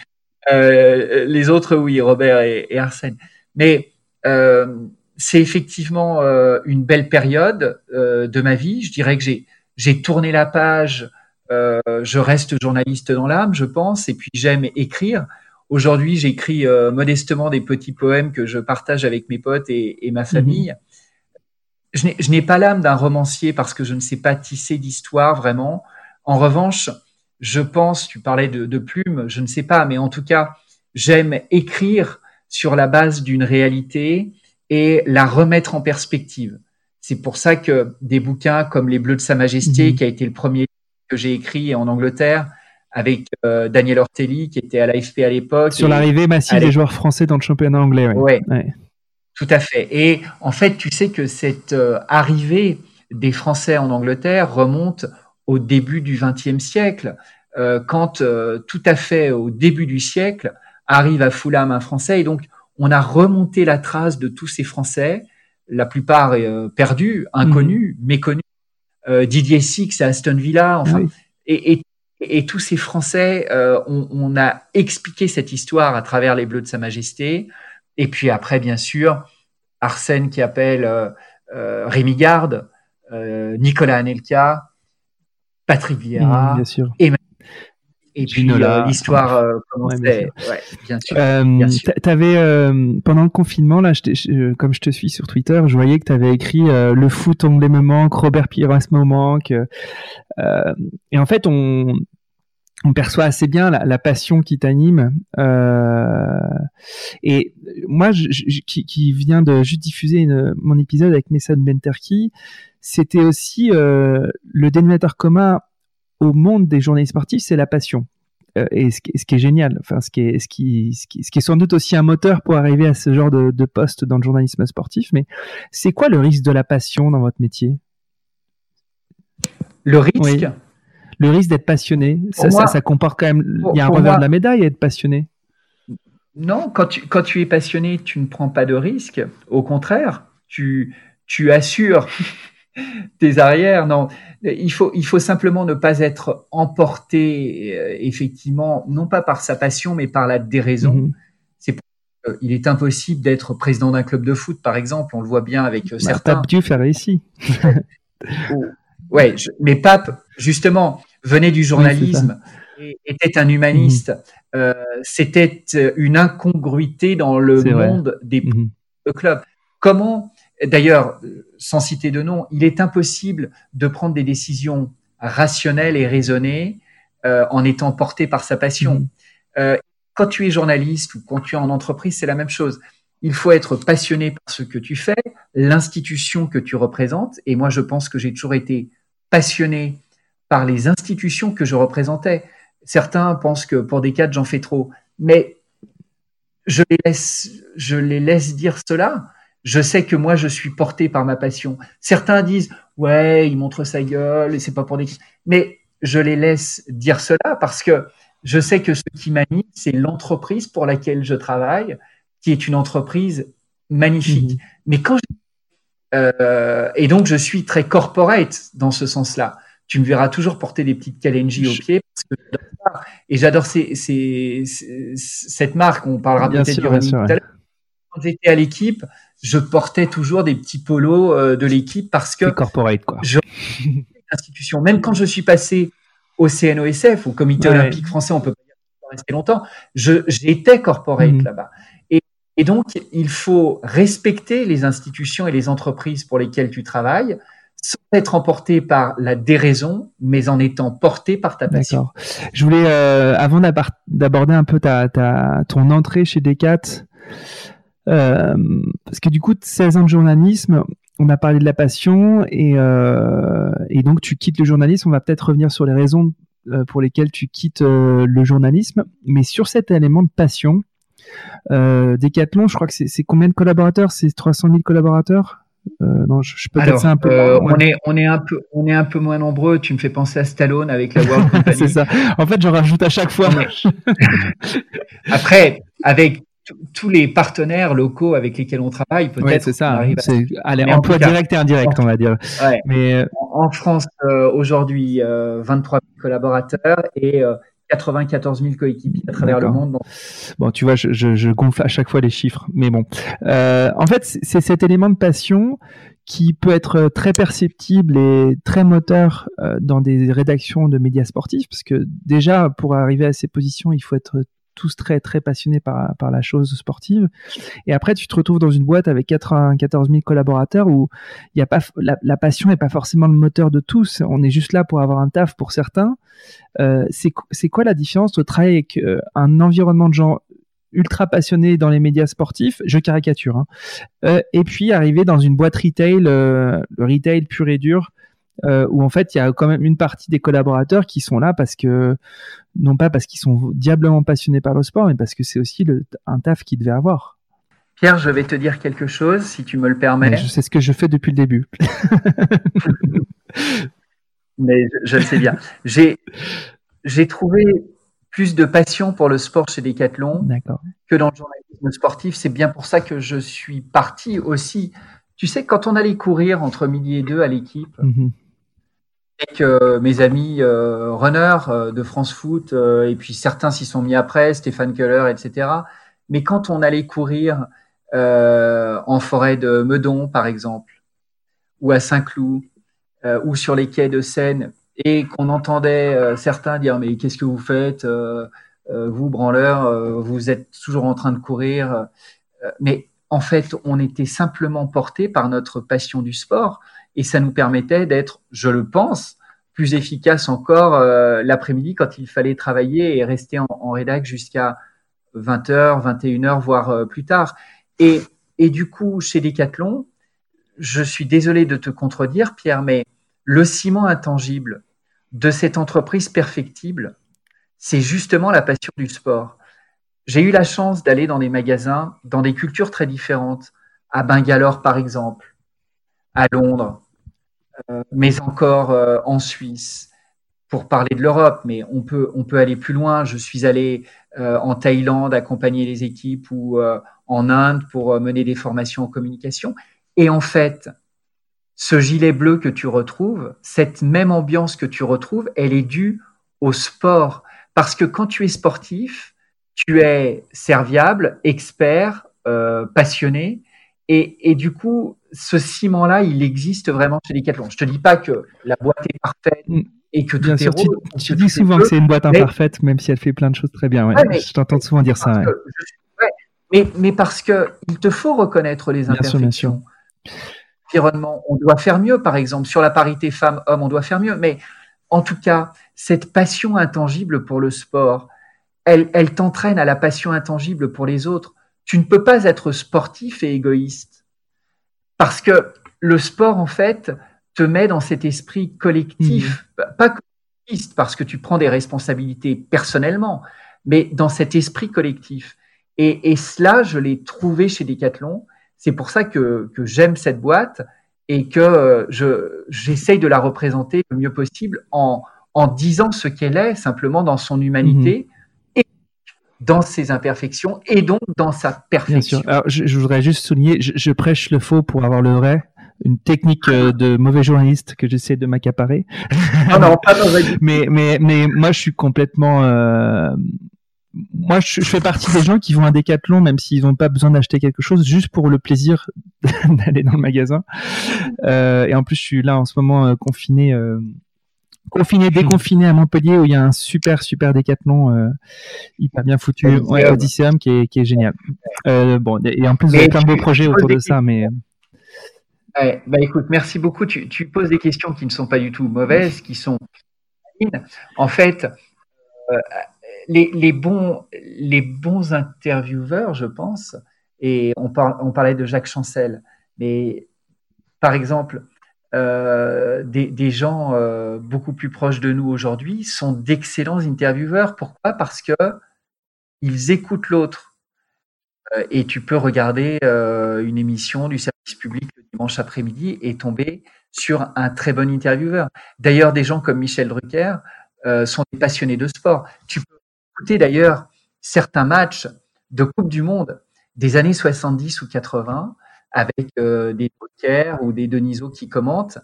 Euh, les autres, oui, Robert et, Arsène. Mais c'est effectivement une belle période de ma vie. Je dirais que j'ai j'ai tourné la page. Je reste journaliste dans l'âme, je pense, et puis j'aime écrire. Aujourd'hui, j'écris modestement des petits poèmes que je partage avec mes potes et, et ma famille. Mhm je n'ai pas l'âme d'un romancier parce que je ne sais pas tisser d'histoire vraiment. En revanche, je pense, tu parlais de, de plumes, je ne sais pas, mais en tout cas, j'aime écrire sur la base d'une réalité et la remettre en perspective. C'est pour ça que des bouquins comme Les Bleus de Sa Majesté, mhm. qui a été le premier que j'ai écrit en Angleterre, avec euh, Daniel Ortelli, qui était à l'AFP à l'époque. Sur l'arrivée massive des joueurs français dans le championnat anglais. Ouais. ouais. Tout à fait. Et en fait, tu sais que cette euh, arrivée des Français en Angleterre remonte au début du XXe siècle, euh, quand tout à fait au début du siècle arrive à Fulham un Français. Et donc, on a remonté la trace de tous ces Français, la plupart perdus, inconnus, mmh. méconnus. Didier Six à Aston Villa, enfin, et, et, tous ces Français, on, on, a expliqué cette histoire à travers les Bleus de Sa Majesté. Et puis après, bien sûr, Arsène qui appelle euh, euh, Rémi Garde, euh, Nicolas Anelka, Patrick Vieira, mmh, et puis l'histoire commençait. bien sûr. pendant le confinement, là, comme je te suis sur Twitter, je voyais que tu avais écrit Le foot anglais me manque, Robert Pires me manque. et en fait, on, on perçoit assez bien la, passion qui t'anime. Euh, et moi, je, qui, qui vient de juste diffuser mon épisode avec Messad Benterki, c'était aussi euh, le dénominateur commun au monde des journalistes sportifs, c'est la passion. Euh, et ce qui, est génial, enfin ce qui est, ce qui, ce qui, est sans doute aussi un moteur pour arriver à ce genre de, de poste dans le journalisme sportif. Mais c'est quoi le risque de la passion dans votre métier? Le risque? Le risque d'être passionné, ça, ça, comporte quand même. il y a un revers de la médaille à être passionné. Non, quand tu, quand tu es passionné, tu ne prends pas de risque. Au contraire, tu, tu assures tes arrières. Non, il faut, il faut simplement ne pas être emporté, euh, effectivement, non pas par sa passion, mais par la déraison. Mhm. C'est il est impossible d'être président d'un club de foot, par exemple. On le voit bien avec euh, bah, certains. Pape Dieu faire ici. Ouais, mais Pape, justement, venait du journalisme et était un humaniste. Mhm. Euh, C'était une incongruité dans le monde des mhm. clubs. Comment, d'ailleurs, sans citer de nom, il est impossible de prendre des décisions rationnelles et raisonnées euh, en étant porté par sa passion. Mhm. Euh, quand tu es journaliste ou quand tu es en entreprise, c'est la même chose. Il faut être passionné par ce que tu fais, l'institution que tu représentes. Et moi, je pense que j'ai toujours été passionné par les institutions que je représentais. Certains pensent que pour des cadres, j'en fais trop. Mais je les laisse, je les laisse dire cela. Je sais que moi, je suis porté par ma passion. Certains disent, ouais, il montre sa gueule et c'est pas pour des. Mais je les laisse dire cela parce que je sais que ce qui m'anime, c'est l'entreprise pour laquelle je travaille, qui est une entreprise magnifique. Mhm. Mais quand euh, et donc je suis très corporate dans ce sens-là. Tu me verras toujours porter des petites Kalenji au pied parce que j'adore Et j'adore cette marque. On parlera peut-être du tout à l'heure. Quand j'étais à l'équipe, je portais toujours des petits polos euh, de l'équipe parce que corporate quoi. Je, institution. Même quand je suis passé au CNOSF, au Comité olympique français, on peut pas rester longtemps. j'étais corporate mhm. là-bas. Et donc, il faut respecter les institutions et les entreprises pour lesquelles tu travailles, sans être emporté par la déraison, mais en étant porté par ta passion. Je voulais, euh, avant d'aborder un peu ta, ta, ton entrée chez Decat, parce que du coup, 16 ans de journalisme, on a parlé de la passion, et, euh, et donc tu quittes le journalisme. On va peut-être revenir sur les raisons euh, pour lesquelles tu quittes euh, le journalisme, mais sur cet élément de passion, euh, Decathlon, je crois que c'est combien de collaborateurs? C'est 300 000 collaborateurs? Euh, non, je, peux Alors, un peu euh, on est on est un peu on est un peu moins nombreux. Tu me fais penser à Stallone avec la World Company. c'est ça. En fait, j'en rajoute à chaque fois. Après, avec tous les partenaires locaux avec lesquels on travaille, peut-être. c'est ça. C'est allez, emploi direct et indirect, on va dire. Mais en France aujourd'hui, 23 000 collaborateurs et 94 000 coéquipiers à travers le monde. Bon, tu vois, je, je, gonfle à chaque fois les chiffres, mais bon. Euh, en fait, c'est cet élément de passion qui peut être très perceptible et très moteur euh, dans des rédactions de médias sportifs, parce que déjà, pour arriver à ces positions, il faut être tous très très passionnés par, la chose sportive. Et après, tu te retrouves dans une boîte avec 94 000 collaborateurs où la, passion n'est pas forcément le moteur de tous. On est juste là pour avoir un taf pour certains. Euh, c'est quoi la différence de travailler avec euh, un environnement de gens ultra passionnés dans les médias sportifs, je caricature, hein, euh, et puis arriver dans une boîte retail, le retail pur et dur, euh, où en fait il y a quand même une partie des collaborateurs qui sont là parce que non pas parce qu'ils sont diablement passionnés par le sport, mais parce que c'est aussi le, un taf qu'ils devaient avoir. Pierre, je vais te dire quelque chose, si tu me le permets. Mais je sais ce que je fais depuis le début. mais je, le sais bien. J'ai j'ai trouvé plus de passion pour le sport chez Decathlon que dans le journalisme sportif. C'est bien pour ça que je suis parti aussi. Tu sais, quand on allait courir entre midi et deux à l'équipe, mhm et que mes amis euh, runners euh, de France Foot, euh, et puis certains s'y sont mis après, Stéphane Keller, etc. Mais quand on allait courir en forêt de Meudon, par exemple, ou à Saint-Cloud, ou sur les quais de Seine, et qu'on entendait certains dire mais qu'est-ce que vous faites, vous branleurs, vous êtes toujours en train de courir. mais en fait, on était simplement porté par notre passion du sport et ça nous permettait d'être, je le pense, plus efficace encore euh, l'après-midi quand il fallait travailler et rester en, en rédac jusqu'à 20h, 21h, voire euh, plus tard. Et, et du coup, chez Decathlon, je suis désolé de te contredire, Pierre, mais le ciment intangible de cette entreprise perfectible, c'est justement la passion du sport. J'ai eu la chance d'aller dans des magasins, dans des cultures très différentes, à Bangalore par exemple, à Londres, mais encore euh, en Suisse, pour parler de l'Europe, mais on peut, on peut aller plus loin. Je suis allé euh, en Thaïlande accompagner les équipes ou en Inde pour mener des formations en communication. Et en fait, ce gilet bleu que tu retrouves, cette même ambiance que tu retrouves, elle est due au sport. Parce que quand tu es sportif, tu es serviable, expert, passionné, et, et, du coup, ce ciment-là, il existe vraiment chez Decathlon. Je te dis pas que la boîte est parfaite mm. et que tout est rose. Tu, dis souvent que c'est une boîte imparfaite, même si elle fait plein de choses très bien. je t'entends souvent dire ça. mais, mais, parce que il te faut reconnaître les imperfections. Environnement, on doit faire mieux, par exemple, sur la parité femmes-hommes, on doit faire mieux. Mais en tout cas, cette passion intangible pour le sport, elle, elle t'entraîne à la passion intangible pour les autres tu ne peux pas être sportif et égoïste. Parce que le sport, en fait, te met dans cet esprit collectif, mmh. pas collectif parce que tu prends des responsabilités personnellement, mais dans cet esprit collectif. Et, cela, je l'ai trouvé chez Decathlon. C'est pour ça que, j'aime cette boîte et que je, j'essaye de la représenter le mieux possible en, en disant ce qu'elle est, simplement dans son humanité. Mmh dans ses imperfections et donc dans sa perfection. Bien sûr. Alors, je, voudrais juste souligner, je, prêche le faux pour avoir le vrai. Une technique euh, de mauvais journaliste que j'essaie de m'accaparer. Non, non, pas mais, mais, mais moi, je suis complètement. Euh... Moi, je, fais partie des gens qui vont à Decathlon, même s'ils n'ont pas besoin d'acheter quelque chose, juste pour le plaisir d'aller dans le magasin. Euh, et en plus, je suis là en ce moment euh, confiné euh, confiné, déconfiné à Montpellier où il y a un super super décathlon euh, hyper bien foutu, ouais, Odysseum qui est, qui est génial. Euh, bon, et en plus il y a plein de beaux projets autour de ça, mais ouais, bah écoute, merci beaucoup. Tu, tu, poses des questions qui ne sont pas du tout mauvaises, qui sont en fait euh, les, les, bons les bons intervieweurs, je pense, et on, par, on parlait de Jacques Chancel, mais par exemple euh, des, gens euh, beaucoup plus proches de nous aujourd'hui sont d'excellents intervieweurs. Pourquoi? Parce que ils écoutent l'autre. Euh, et tu peux regarder une émission du service public le dimanche après-midi et tomber sur un très bon intervieweur. D'ailleurs, des gens comme Michel Drucker sont des passionnés de sport. Tu peux écouter d'ailleurs certains matchs de Coupe du Monde des années 70 ou 80 avec euh, des Drucker ou des Deniso qui commentent.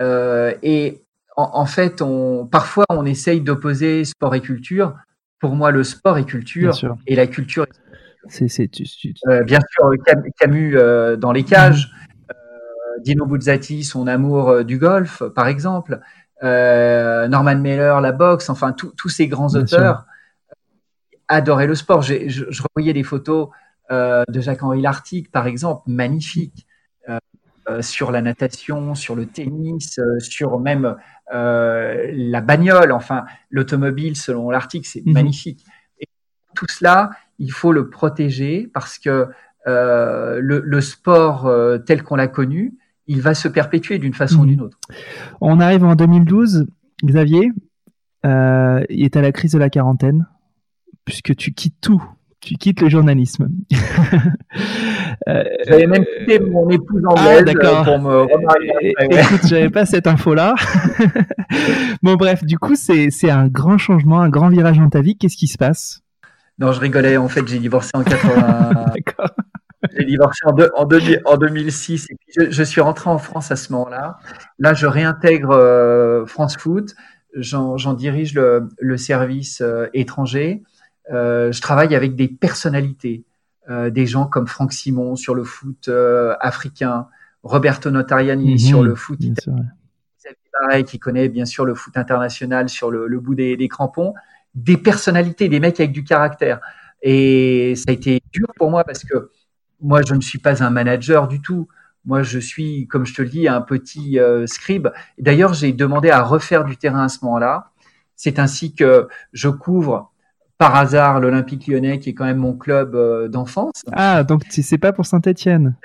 Euh, et en, fait, on, parfois, on essaye d'opposer sport et culture. Pour moi, le sport est culture et la culture c'est, euh, bien sûr, Camus euh, dans les cages, euh, Dino Buzzati, son amour du golf, par exemple, Norman Mailer, la boxe, enfin, tous ces grands auteurs adoraient le sport. je, je, revoyais des photos de Jacques-Henri Lartigue, par exemple, magnifiques. Euh, sur la natation, sur le tennis, euh, sur même euh, la bagnole, enfin l'automobile selon l'article, c'est mhm. magnifique. Et tout cela, il faut le protéger parce que le, sport tel qu'on l'a connu, il va se perpétuer d'une façon ou mhm. d'une autre. On arrive en 2012, Xavier, il est à la crise de la quarantaine, puisque tu quittes tout tu quittes le journalisme. Euh, j'avais même quitté mon épouse en ah, euh, pour me remarier. Écoute, j'avais pas cette info-là. bon, bref, du coup, c'est un grand changement, un grand virage dans ta vie. Qu'est-ce qui se passe? Non, je rigolais. En fait, j'ai divorcé en 80. D'accord. J'ai divorcé en, en, 2006 et puis je, suis rentré en France à ce moment-là. Là, je réintègre euh, France Foot. J'en dirige le, le service étranger. Euh, je travaille avec des personnalités, euh, des gens comme Franck Simon sur le foot euh, africain, Roberto Notariani mhm, sur le foot italien, qui connaît bien sûr le foot international sur le, bout des, des, crampons, des personnalités, des mecs avec du caractère. Et ça a été dur pour moi parce que moi, je ne suis pas un manager du tout. Moi, je suis, comme je te le dis, un petit scribe. D'ailleurs, j'ai demandé à refaire du terrain à ce moment-là. C'est ainsi que je couvre par hasard l'Olympique lyonnais, qui est quand même mon club euh, d'enfance. Ah, donc c'est pas pour Saint-Etienne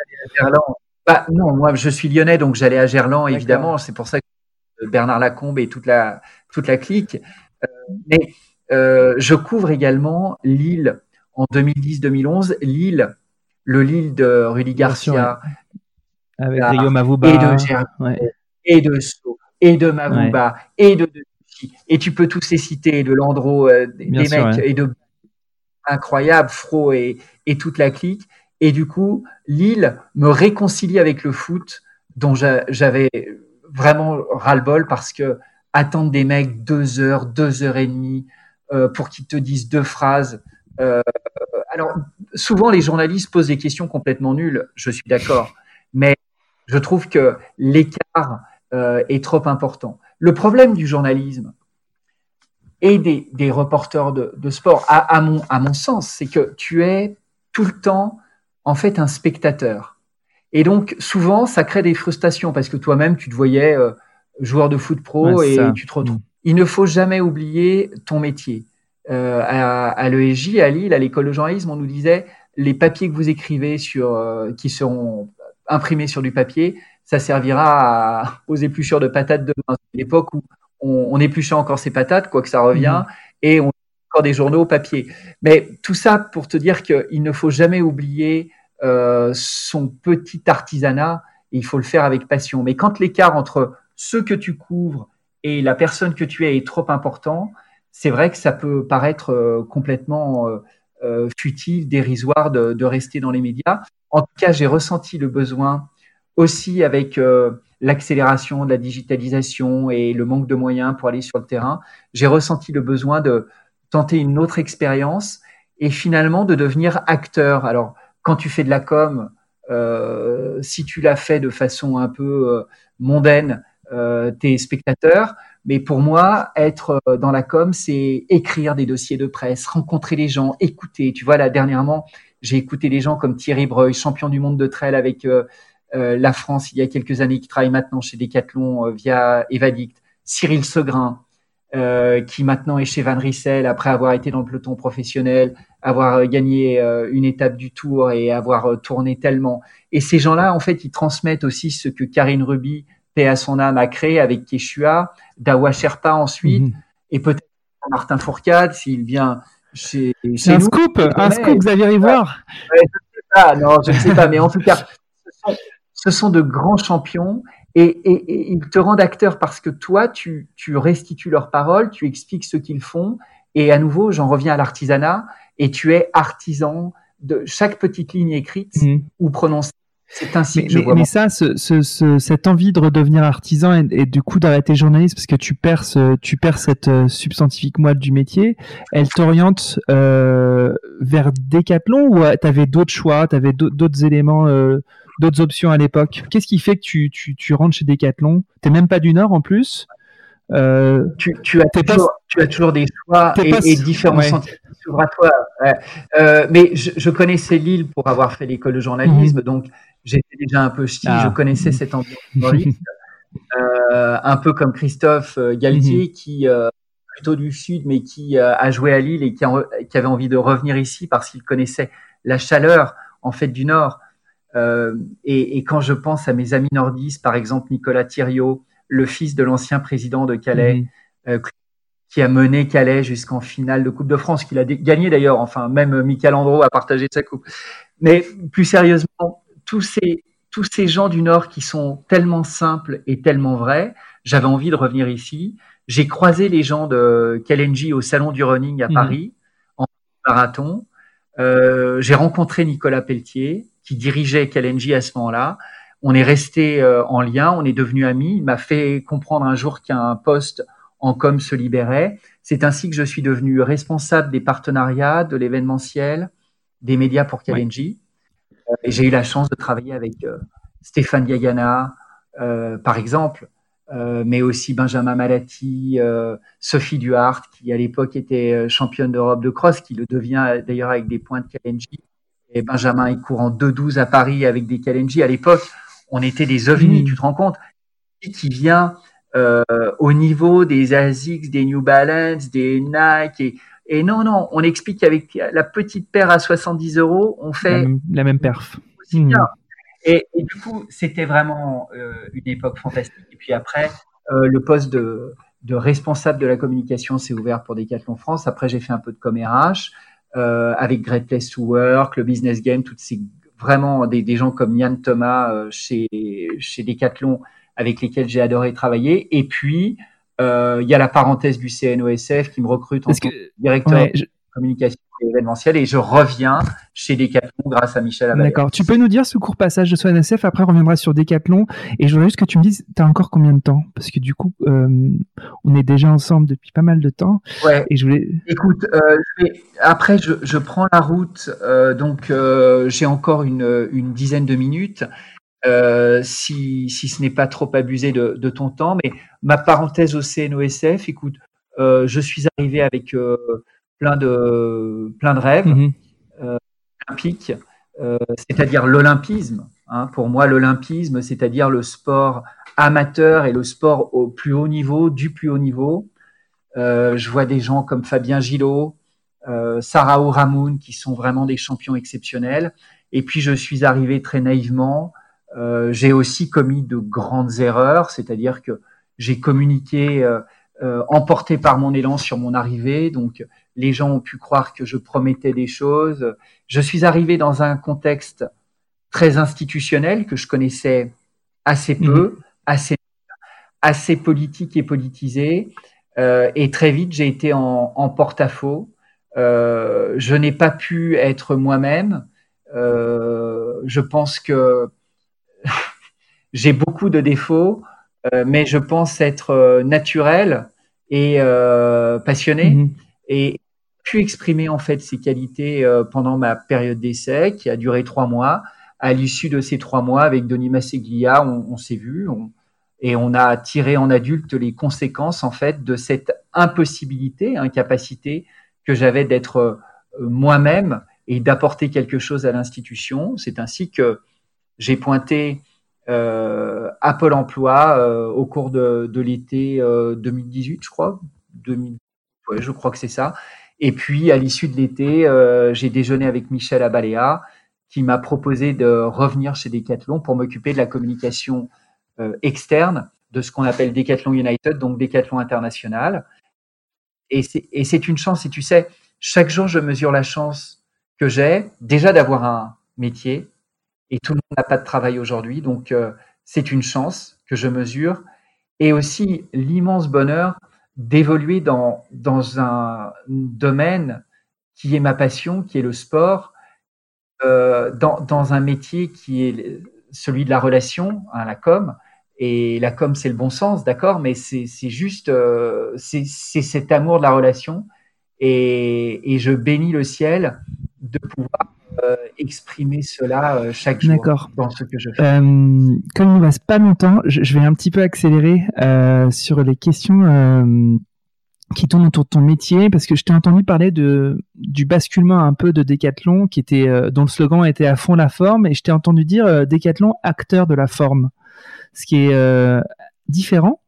bah, Non, moi je suis lyonnais, donc j'allais à Gerland, évidemment. C'est pour ça que Bernard Lacombe et toute la, toute la clique. Euh, mais euh, je couvre également Lille en 2010-2011. Lille, le Lille de Rudy Garcia. Avec Rio Mavouba. Et de et de So, et de Mavouba, et de et tu peux tous les citer, de Landreau, euh, des, mecs, et de incroyable, Fro et, et toute la clique. Et du coup, Lille me réconcilie avec le foot dont j'avais vraiment ras-le-bol parce que attendre des mecs deux heures, deux heures et demie euh, pour qu'ils te disent deux phrases. Euh, alors, souvent, les journalistes posent des questions complètement nulles, je suis d'accord, mais je trouve que l'écart est trop important. Le problème du journalisme et des, reporters de, sport, à, mon, à mon sens, c'est que tu es tout le temps, en fait, un spectateur. Et donc, souvent, ça crée des frustrations parce que toi-même, tu te voyais euh, joueur de foot pro et tu te retrouves. Mm. Il ne faut jamais oublier ton métier. Euh, à, à l'ESJ, à Lille, à l'école de journalisme, on nous disait les papiers que vous écrivez sur, euh, qui seront imprimés sur du papier, ça servira à, aux épluchures de patates demain. C'est l'époque où on, on, épluchait encore ses patates, quoi que ça revient, mhm. et on encore des journaux au papier. Mais tout ça pour te dire qu'il ne faut jamais oublier euh, son petit artisanat, et il faut le faire avec passion. Mais quand l'écart entre ce que tu couvres et la personne que tu es est trop important, c'est vrai que ça peut paraître euh, complètement euh, futile, dérisoire de, de, rester dans les médias. En tout cas, j'ai ressenti le besoin aussi avec euh, l'accélération de la digitalisation et le manque de moyens pour aller sur le terrain, j'ai ressenti le besoin de tenter une autre expérience et finalement de devenir acteur. Alors, quand tu fais de la com, euh, si tu l'as fait de façon un peu euh, mondaine, t'es spectateur. Mais pour moi, être dans la com, c'est écrire des dossiers de presse, rencontrer les gens, écouter. Tu vois, là, dernièrement, j'ai écouté des gens comme Thierry Breuil, champion du monde de trail avec la France il y a quelques années qui travaille maintenant chez Decathlon euh, via Evadict, Cyril Segrin euh, qui maintenant est chez Van Rissel après avoir été dans le peloton professionnel, avoir gagné une étape du Tour et avoir tourné tellement. Et ces gens-là, en fait, ils transmettent aussi ce que Karine Ruby, paix à son âme, a créé avec Keshua, Dawa Sherpa ensuite, mhm. et peut-être Martin Fourcade s'il vient chez, chez un Scoop, un scoop, Xavier Ivoire. Ouais, je ne sais pas, non, je ne sais pas, mais en tout cas, ce sont de grands champions et, ils te rendent acteur parce que toi, tu, restitues leurs paroles, tu expliques ce qu'ils font. Et à nouveau, j'en reviens à l'artisanat et tu es artisan de chaque petite ligne écrite mmh. ou prononcée C'est ainsi mais, que je mais, vois. Mais ça, ce, ce, cette envie de redevenir artisan et, et du coup d'arrêter journaliste parce que tu perds, tu perds cette euh, substantifique moelle du métier, elle t'oriente euh, vers Decathlon ou tu avais d'autres choix, tu avais d'autres éléments, euh, d'autres options à l'époque Qu'est-ce qui fait que tu, tu, tu rentres chez Decathlon? T'es même pas du Nord en plus euh, tu, tu, as toujours, pas, tu as toujours des choix et, pas, et, différents ouais. sentiments s'ouvrent à toi. Euh, mais je, je, connaissais Lille pour avoir fait l'école de journalisme, mmh. donc j'étais déjà un peu ch'ti, ah. je connaissais cette ambiance journaliste. euh, un peu comme Christophe Galtier, mmh. qui plutôt du sud, mais qui a joué à Lille et qui, qui avait envie de revenir ici parce qu'il connaissait la chaleur en fait du Nord. Euh, et, et, quand je pense à mes amis nordistes, par exemple Nicolas Thiriot, le fils de l'ancien président de Calais, mmh. euh, qui a mené Calais jusqu'en finale de Coupe de France, qu'il a gagné d'ailleurs, enfin même Michael Andro a partagé sa coupe. Mais plus sérieusement, tous ces, tous ces gens du Nord qui sont tellement simples et tellement vrais, j'avais envie de revenir ici. J'ai croisé les gens de Kalenji au Salon du Running à Mmh. Paris, en marathon. Euh, j'ai rencontré Nicolas Pelletier, qui dirigeait Kalenji à ce moment-là. On est resté euh, en lien, on est devenus amis. Il m'a fait comprendre un jour qu'un poste en com se libérait. C'est ainsi que je suis devenu responsable des partenariats, de l'événementiel, des médias pour Kalenji. Ouais. Et j'ai eu la chance de travailler avec euh, Stéphane Gagana, euh, par exemple, euh, mais aussi Benjamin Malati, euh, Sophie Duhart, qui à l'époque était championne d'Europe de cross, qui le devient d'ailleurs avec des points de Kalenji. Et Benjamin, il court en 2-12 à Paris avec des Kalenji. À l'époque, on était des ovnis, mmh. tu te rends compte? Qui vient euh, au niveau des ASICS, des New Balance, des Nike. Et, et non, non, on explique qu'avec la petite paire à 70 euros, on fait la même, la même perf. Mmh. Et, et, du coup, c'était vraiment euh, une époque fantastique. Et puis après, euh, le poste de, de, responsable de la communication s'est ouvert pour Decathlon France. Après, j'ai fait un peu de com RH avec Great Place to Work, le Business Game, toutes ces vraiment des, des gens comme Yann Thomas euh, chez, chez Decathlon avec lesquels j'ai adoré travailler. Et puis, euh, il y a la parenthèse du CNOSF qui me recrute en tant que directeur ouais, je... de communication événementielle et je reviens chez Decathlon grâce à Michel Abalet. D'accord. Tu peux nous dire ce court passage de CNOSF Après, on reviendra sur Decathlon. Et je voudrais juste que tu me dises, tu as encore combien de temps? Parce que du coup, euh, on est déjà ensemble depuis pas mal de temps. Ouais. Et je voulais... Écoute, euh, je vais... après, je, je, prends la route. Euh, donc, j'ai encore une, une, dizaine de minutes. Si, si, ce n'est pas trop abusé de, de, ton temps. Mais ma parenthèse au CNOSF, écoute, je suis arrivé avec plein, de, plein de rêves Mhm. mm-hmm. olympiques, c'est-à-dire l'olympisme. Hein, pour moi, l'olympisme, c'est-à-dire le sport amateur et le sport au plus haut niveau, du plus haut niveau. je vois des gens comme Fabien Gillot, Sarah Ramoun, qui sont vraiment des champions exceptionnels. Et puis, je suis arrivé très naïvement euh, j'ai aussi commis de grandes erreurs, c'est-à-dire que j'ai communiqué euh, euh, emporté par mon élan sur mon arrivée, donc les gens ont pu croire que je promettais des choses. Je suis arrivé dans un contexte très institutionnel que je connaissais assez peu, mmh. assez assez politique et politisé, et très vite j'ai été en, en porte-à-faux. je n'ai pas pu être moi-même. je pense que j'ai beaucoup de défauts, euh, mais je pense être euh, naturel et euh, passionné Mhm. et pu exprimer en fait ces qualités euh, pendant ma période d'essai qui a duré trois mois. À l'issue de ces trois mois, avec Denis Masseglia, on, on s'est vu on, et on a tiré en adulte les conséquences en fait de cette impossibilité, incapacité que j'avais d'être euh, moi-même et d'apporter quelque chose à l'institution. C'est ainsi que j'ai pointé euh, à Pôle emploi euh, au cours de, de l'été euh, 2018, je crois. 2000, ouais, je crois que c'est ça. Et puis, à l'issue de l'été, euh, j'ai déjeuné avec Michel Abaléa, qui m'a proposé de revenir chez Decathlon pour m'occuper de la communication euh, externe de ce qu'on appelle Decathlon United, donc Decathlon International. Et c'est une chance, et tu sais, chaque jour, je mesure la chance que j'ai déjà d'avoir un métier, et tout le monde n'a pas de travail aujourd'hui, donc euh, c'est une chance que je mesure, et aussi l'immense bonheur d'évoluer dans, dans un domaine qui est ma passion, qui est le sport, euh, dans, dans, un métier qui est celui de la relation, hein, la com. Et la com, c'est le bon sens, d'accord, mais c'est juste, c'est cet amour de la relation. Et, et, je bénis le ciel de pouvoir euh, exprimer cela euh, chaque jour dans ce que je fais. Euh, comme il ne reste pas longtemps, je, vais un petit peu accélérer sur les questions qui tournent autour de ton métier parce que je t'ai entendu parler de du basculement un peu de Decathlon qui était dont le slogan était à fond la forme et je t'ai entendu dire Decathlon acteur de la forme. Ce qui est différent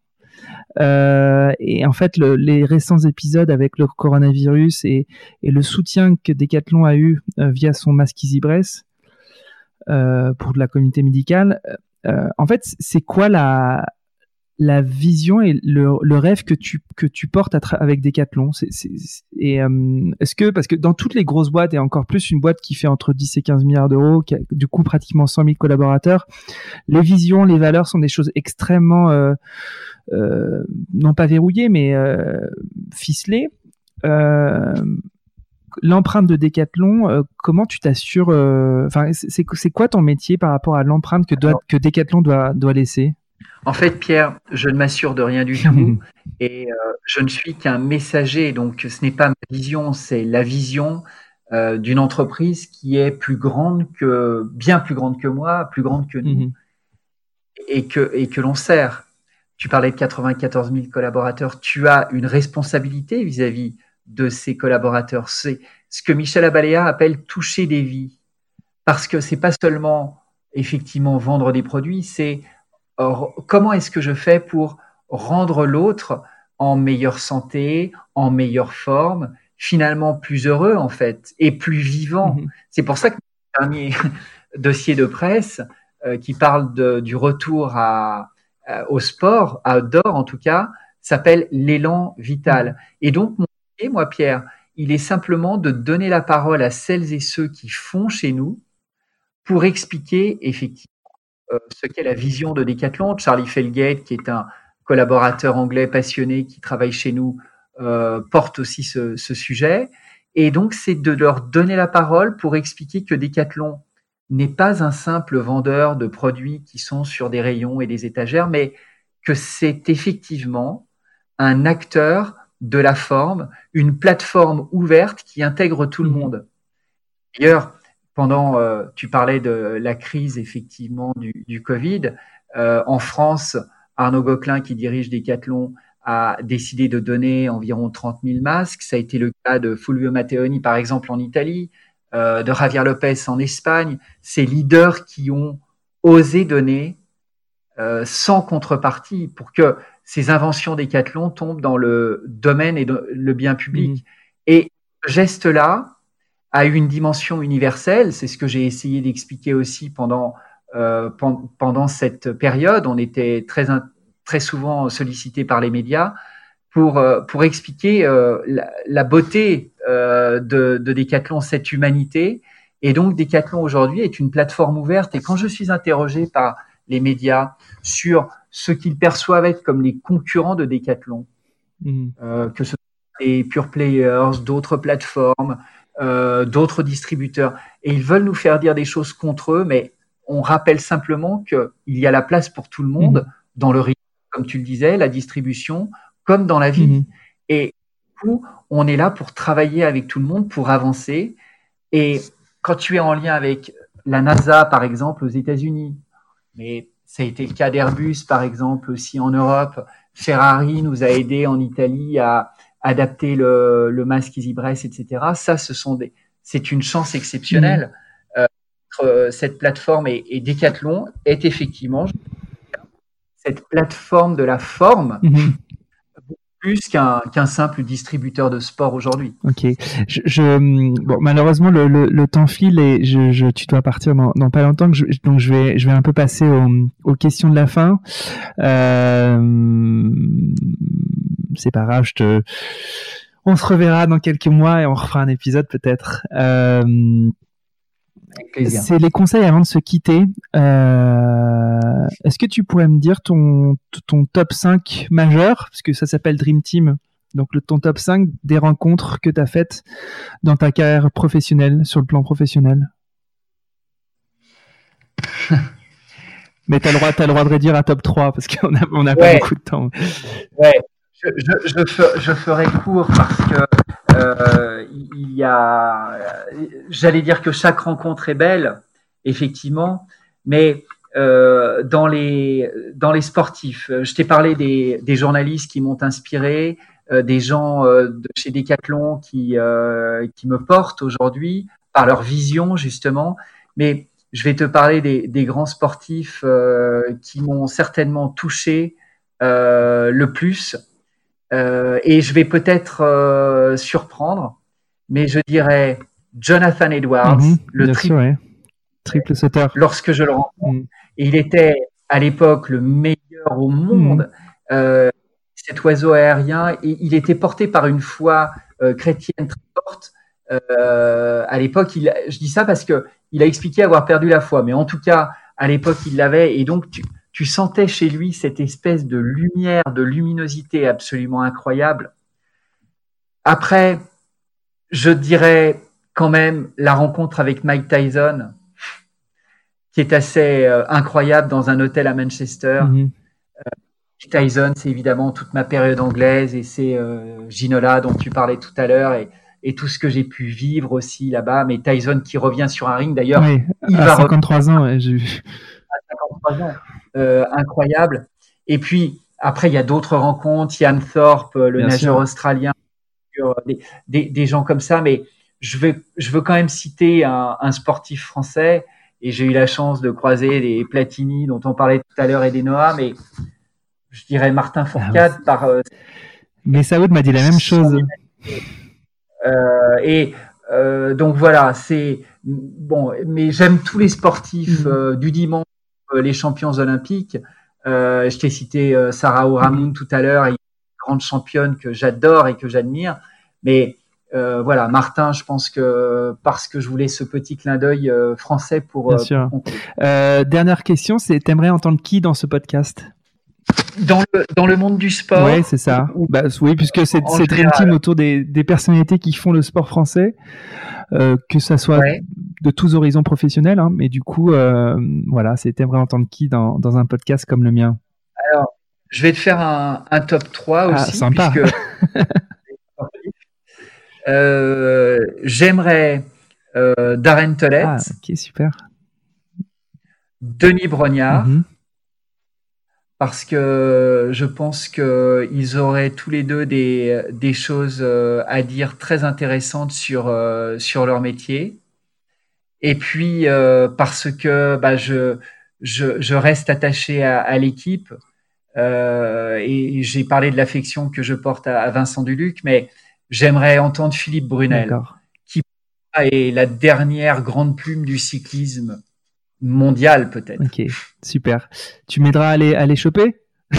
euh, et en fait, le, les récents épisodes avec le coronavirus et, et le soutien que Decathlon a eu euh, via son masque EasyBress euh, pour de la communauté médicale, euh, en fait, c'est quoi la, la vision et le, le, rêve que tu que tu portes avec Decathlon c'est, c'est, et euh, est-ce que parce que dans toutes les grosses boîtes et encore plus une boîte qui fait entre 10 et 15 milliards d'euros qui a du coup pratiquement 100 000 collaborateurs les visions les valeurs sont des choses extrêmement euh, euh, non pas verrouillées mais ficelées. L'empreinte de Decathlon, comment tu t'assures Enfin, c'est, c'est quoi ton métier par rapport à l'empreinte que, doit, que Decathlon doit, doit laisser? En fait, Pierre, je ne m'assure de rien du tout et euh, je ne suis qu'un messager. Donc, ce n'est pas ma vision, c'est la vision euh, d'une entreprise qui est plus grande que, bien plus grande que moi, plus grande que nous mhm. et que, et que l'on sert. Tu parlais de 94 000 collaborateurs. Tu as une responsabilité vis-à-vis de ces collaborateurs. C'est ce que Michel Abaléa appelle toucher des vies. Parce que c'est pas seulement effectivement vendre des produits, c'est comment est-ce que je fais pour rendre l'autre en meilleure santé, en meilleure forme, finalement plus heureux en fait et plus vivant? Mhm. C'est pour ça que le dernier dossier de presse euh, qui parle du retour à, au sport, à outdoor en tout cas, s'appelle l'élan vital. Mhm. Et donc, mon métier, moi Pierre, il est simplement de donner la parole à celles et ceux qui font chez nous pour expliquer effectivement euh, ce qu'est la vision de Decathlon. Charlie Felgate, qui est un collaborateur anglais passionné qui travaille chez nous, euh, porte aussi ce, sujet. Et donc, c'est de leur donner la parole pour expliquer que Decathlon n'est pas un simple vendeur de produits qui sont sur des rayons et des étagères, mais que c'est effectivement un acteur de la forme, une plateforme ouverte qui intègre tout le mmh. monde. D'ailleurs, pendant, euh, tu parlais de la crise effectivement du, du Covid. Euh, en France, Arnaud Gauquelin, qui dirige Decathlon, a décidé de donner environ 30 000 masques. Ça a été le cas de Fulvio Matteoni, par exemple, en Italie, euh, de Javier Lopez en Espagne. Ces leaders qui ont osé donner euh, sans contrepartie pour que ces inventions Decathlon tombent dans le domaine et le bien public. Mmh. Et ce geste-là, a une dimension universelle. C'est ce que j'ai essayé d'expliquer aussi pendant, euh, pendant cette période. On était très, très souvent sollicité par les médias pour, euh, pour expliquer euh, la, beauté euh, de, de Decathlon, cette humanité. Et donc, Decathlon aujourd'hui est une plateforme ouverte. Et quand je suis interrogé par les médias sur ce qu'ils perçoivent être comme les concurrents de Decathlon, mmh. que ce soit des pure players, d'autres plateformes, euh, d'autres distributeurs. Et ils veulent nous faire dire des choses contre eux, mais on rappelle simplement qu'il y a la place pour tout le monde mhm. dans le comme tu le disais, la distribution, comme dans la vie. Mhm. Et du coup, on est là pour travailler avec tout le monde, pour avancer. Et quand tu es en lien avec la NASA, par exemple, aux États-Unis, mais ça a été le cas d'Airbus, par exemple, aussi en Europe. Ferrari nous a aidés en Italie à, adapter le, le masque EasyBress, etc. Ça, ce sont des, c'est une chance exceptionnelle. Mmh. Euh, cette plateforme et, et, Decathlon est effectivement cette plateforme de la forme. Mmh. Plus qu'un simple distributeur de sport aujourd'hui. Ok. Je, je, bon, malheureusement, le, le, le, temps file et je, je, tu dois partir dans, dans pas longtemps. Je, donc, je vais, je vais un peu passer aux, aux questions de la fin. Euh, c'est pas grave, je te... on se reverra dans quelques mois et on refera un épisode peut-être. Euh, c'est les conseils avant de se quitter. Euh, est-ce que tu pourrais me dire ton, ton top 5 majeur, parce que ça s'appelle Dream Team, donc le, ton top 5 des rencontres que tu as faites dans ta carrière professionnelle, sur le plan professionnel? Mais tu as, le droit de réduire à top 3 parce qu'on a, on a pas beaucoup de temps. Ouais, je, je, ferai court parce que euh, il y a. J'allais dire que chaque rencontre est belle, effectivement, mais euh, dans les dans les sportifs, je t'ai parlé des, des journalistes qui m'ont inspiré, euh, des gens euh, de chez Decathlon qui, euh, qui me portent aujourd'hui par leur vision justement. Mais je vais te parler des, des grands sportifs qui m'ont certainement touché le plus. Et je vais peut-être surprendre, mais je dirais Jonathan Edwards, mhm, le triple, triple sauteur. Lorsque je le rencontre, mhm. il était à l'époque le meilleur au monde. Mhm cet oiseau aérien, et il était porté par une foi euh, chrétienne très forte. Euh, à l'époque, je dis ça parce que il a expliqué avoir perdu la foi, mais en tout cas, à l'époque, il l'avait, et donc tu, tu, sentais chez lui cette espèce de lumière, de luminosité absolument incroyable. Après, je dirais quand même la rencontre avec Mike Tyson, qui est assez euh, incroyable dans un hôtel à Manchester. Mm-hmm. Tyson, c'est évidemment toute ma période anglaise et c'est euh, Ginola dont tu parlais tout à l'heure et, et, tout ce que j'ai pu vivre aussi là-bas. Mais Tyson qui revient sur un ring d'ailleurs. Oui, il à 53 ans, j'ai vu. À 53 ans, euh, incroyable. Et puis après, il y a d'autres rencontres. Ian Thorpe, le nageur australien, des, des, des, gens comme ça. Mais je veux, je veux quand même citer un, un sportif français. Et j'ai eu la chance de croiser des Platini dont on parlait tout à l'heure et des Noah, mais je dirais Martin Fourcade ah par. Euh, mais Saoud m'a dit la même chose. Euh, et euh, donc voilà, c'est bon, mais j'aime tous les sportifs mm. du dimanche, les champions olympiques. je t'ai cité Sarah Ouramoun mm. tout à l'heure, une grande championne que j'adore et que j'admire. Mais voilà, Martin, je pense que parce que je voulais ce petit clin d'œil français pour. Bien sûr. dernière question, c'est t'aimerais entendre qui dans ce podcast? Dans le, dans le monde du sport. Oui, c'est ça. bah, oui, puisque c'est Dream Team autour des, des, personnalités qui font le sport français, euh, que ça soit de tous horizons professionnels. Hein, mais du coup, euh, voilà, c'était vraiment entendre qui dans, dans un podcast comme le mien Alors, je vais te faire un, un top 3 ah, aussi. Sympa. euh, J'aimerais Darren Tollett. Ah, ok, super. Denis Brognard. Mm-hmm parce que je pense qu'ils auraient tous les deux des, des, choses euh, à dire très intéressantes sur, euh, sur leur métier. Et puis, euh, parce que bah, je, je, je, reste attaché à, à l'équipe et j'ai parlé de l'affection que je porte à, à Vincent Duluc, mais j'aimerais entendre Philippe Brunel, qui est la dernière grande plume du cyclisme mondial peut-être. Ok, super. Tu m'aideras à les, à les choper?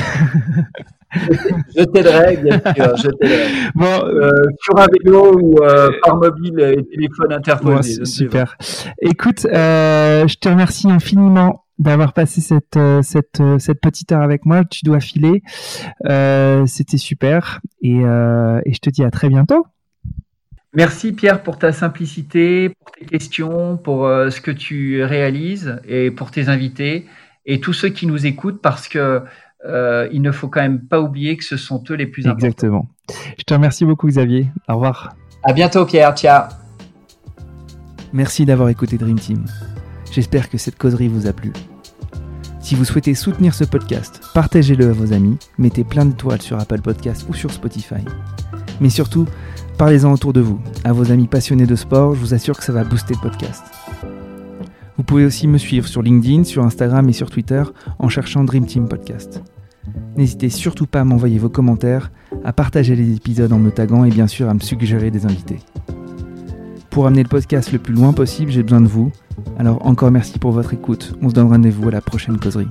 Je t'aiderai, bien sûr. Je t'aiderai. Bon, euh, sur un vélo ou euh, par mobile et téléphone interposé. super. Écoute, euh, je te remercie infiniment d'avoir passé cette, cette, cette petite heure avec moi. Tu dois filer. C'était super. Et, et je te dis à très bientôt. Merci Pierre pour ta simplicité, pour tes questions, pour euh, ce que tu réalises et pour tes invités et tous ceux qui nous écoutent parce que euh, il ne faut quand même pas oublier que ce sont eux les plus importants. Exactement. Je te remercie beaucoup Xavier. Au revoir. À bientôt Pierre. Ciao. Merci d'avoir écouté Dream Team. J'espère que cette causerie vous a plu. Si vous souhaitez soutenir ce podcast, partagez-le à vos amis, mettez plein d'étoiles sur Apple Podcast ou sur Spotify. Mais surtout, Parlez-en autour de vous, à vos amis passionnés de sport, je vous assure que ça va booster le podcast. Vous pouvez aussi me suivre sur LinkedIn, sur Instagram et sur Twitter en cherchant Dream Team Podcast. N'hésitez surtout pas à m'envoyer vos commentaires, à partager les épisodes en me taguant et bien sûr à me suggérer des invités. Pour amener le podcast le plus loin possible, j'ai besoin de vous. Alors encore merci pour votre écoute. On se donne rendez-vous à la prochaine causerie.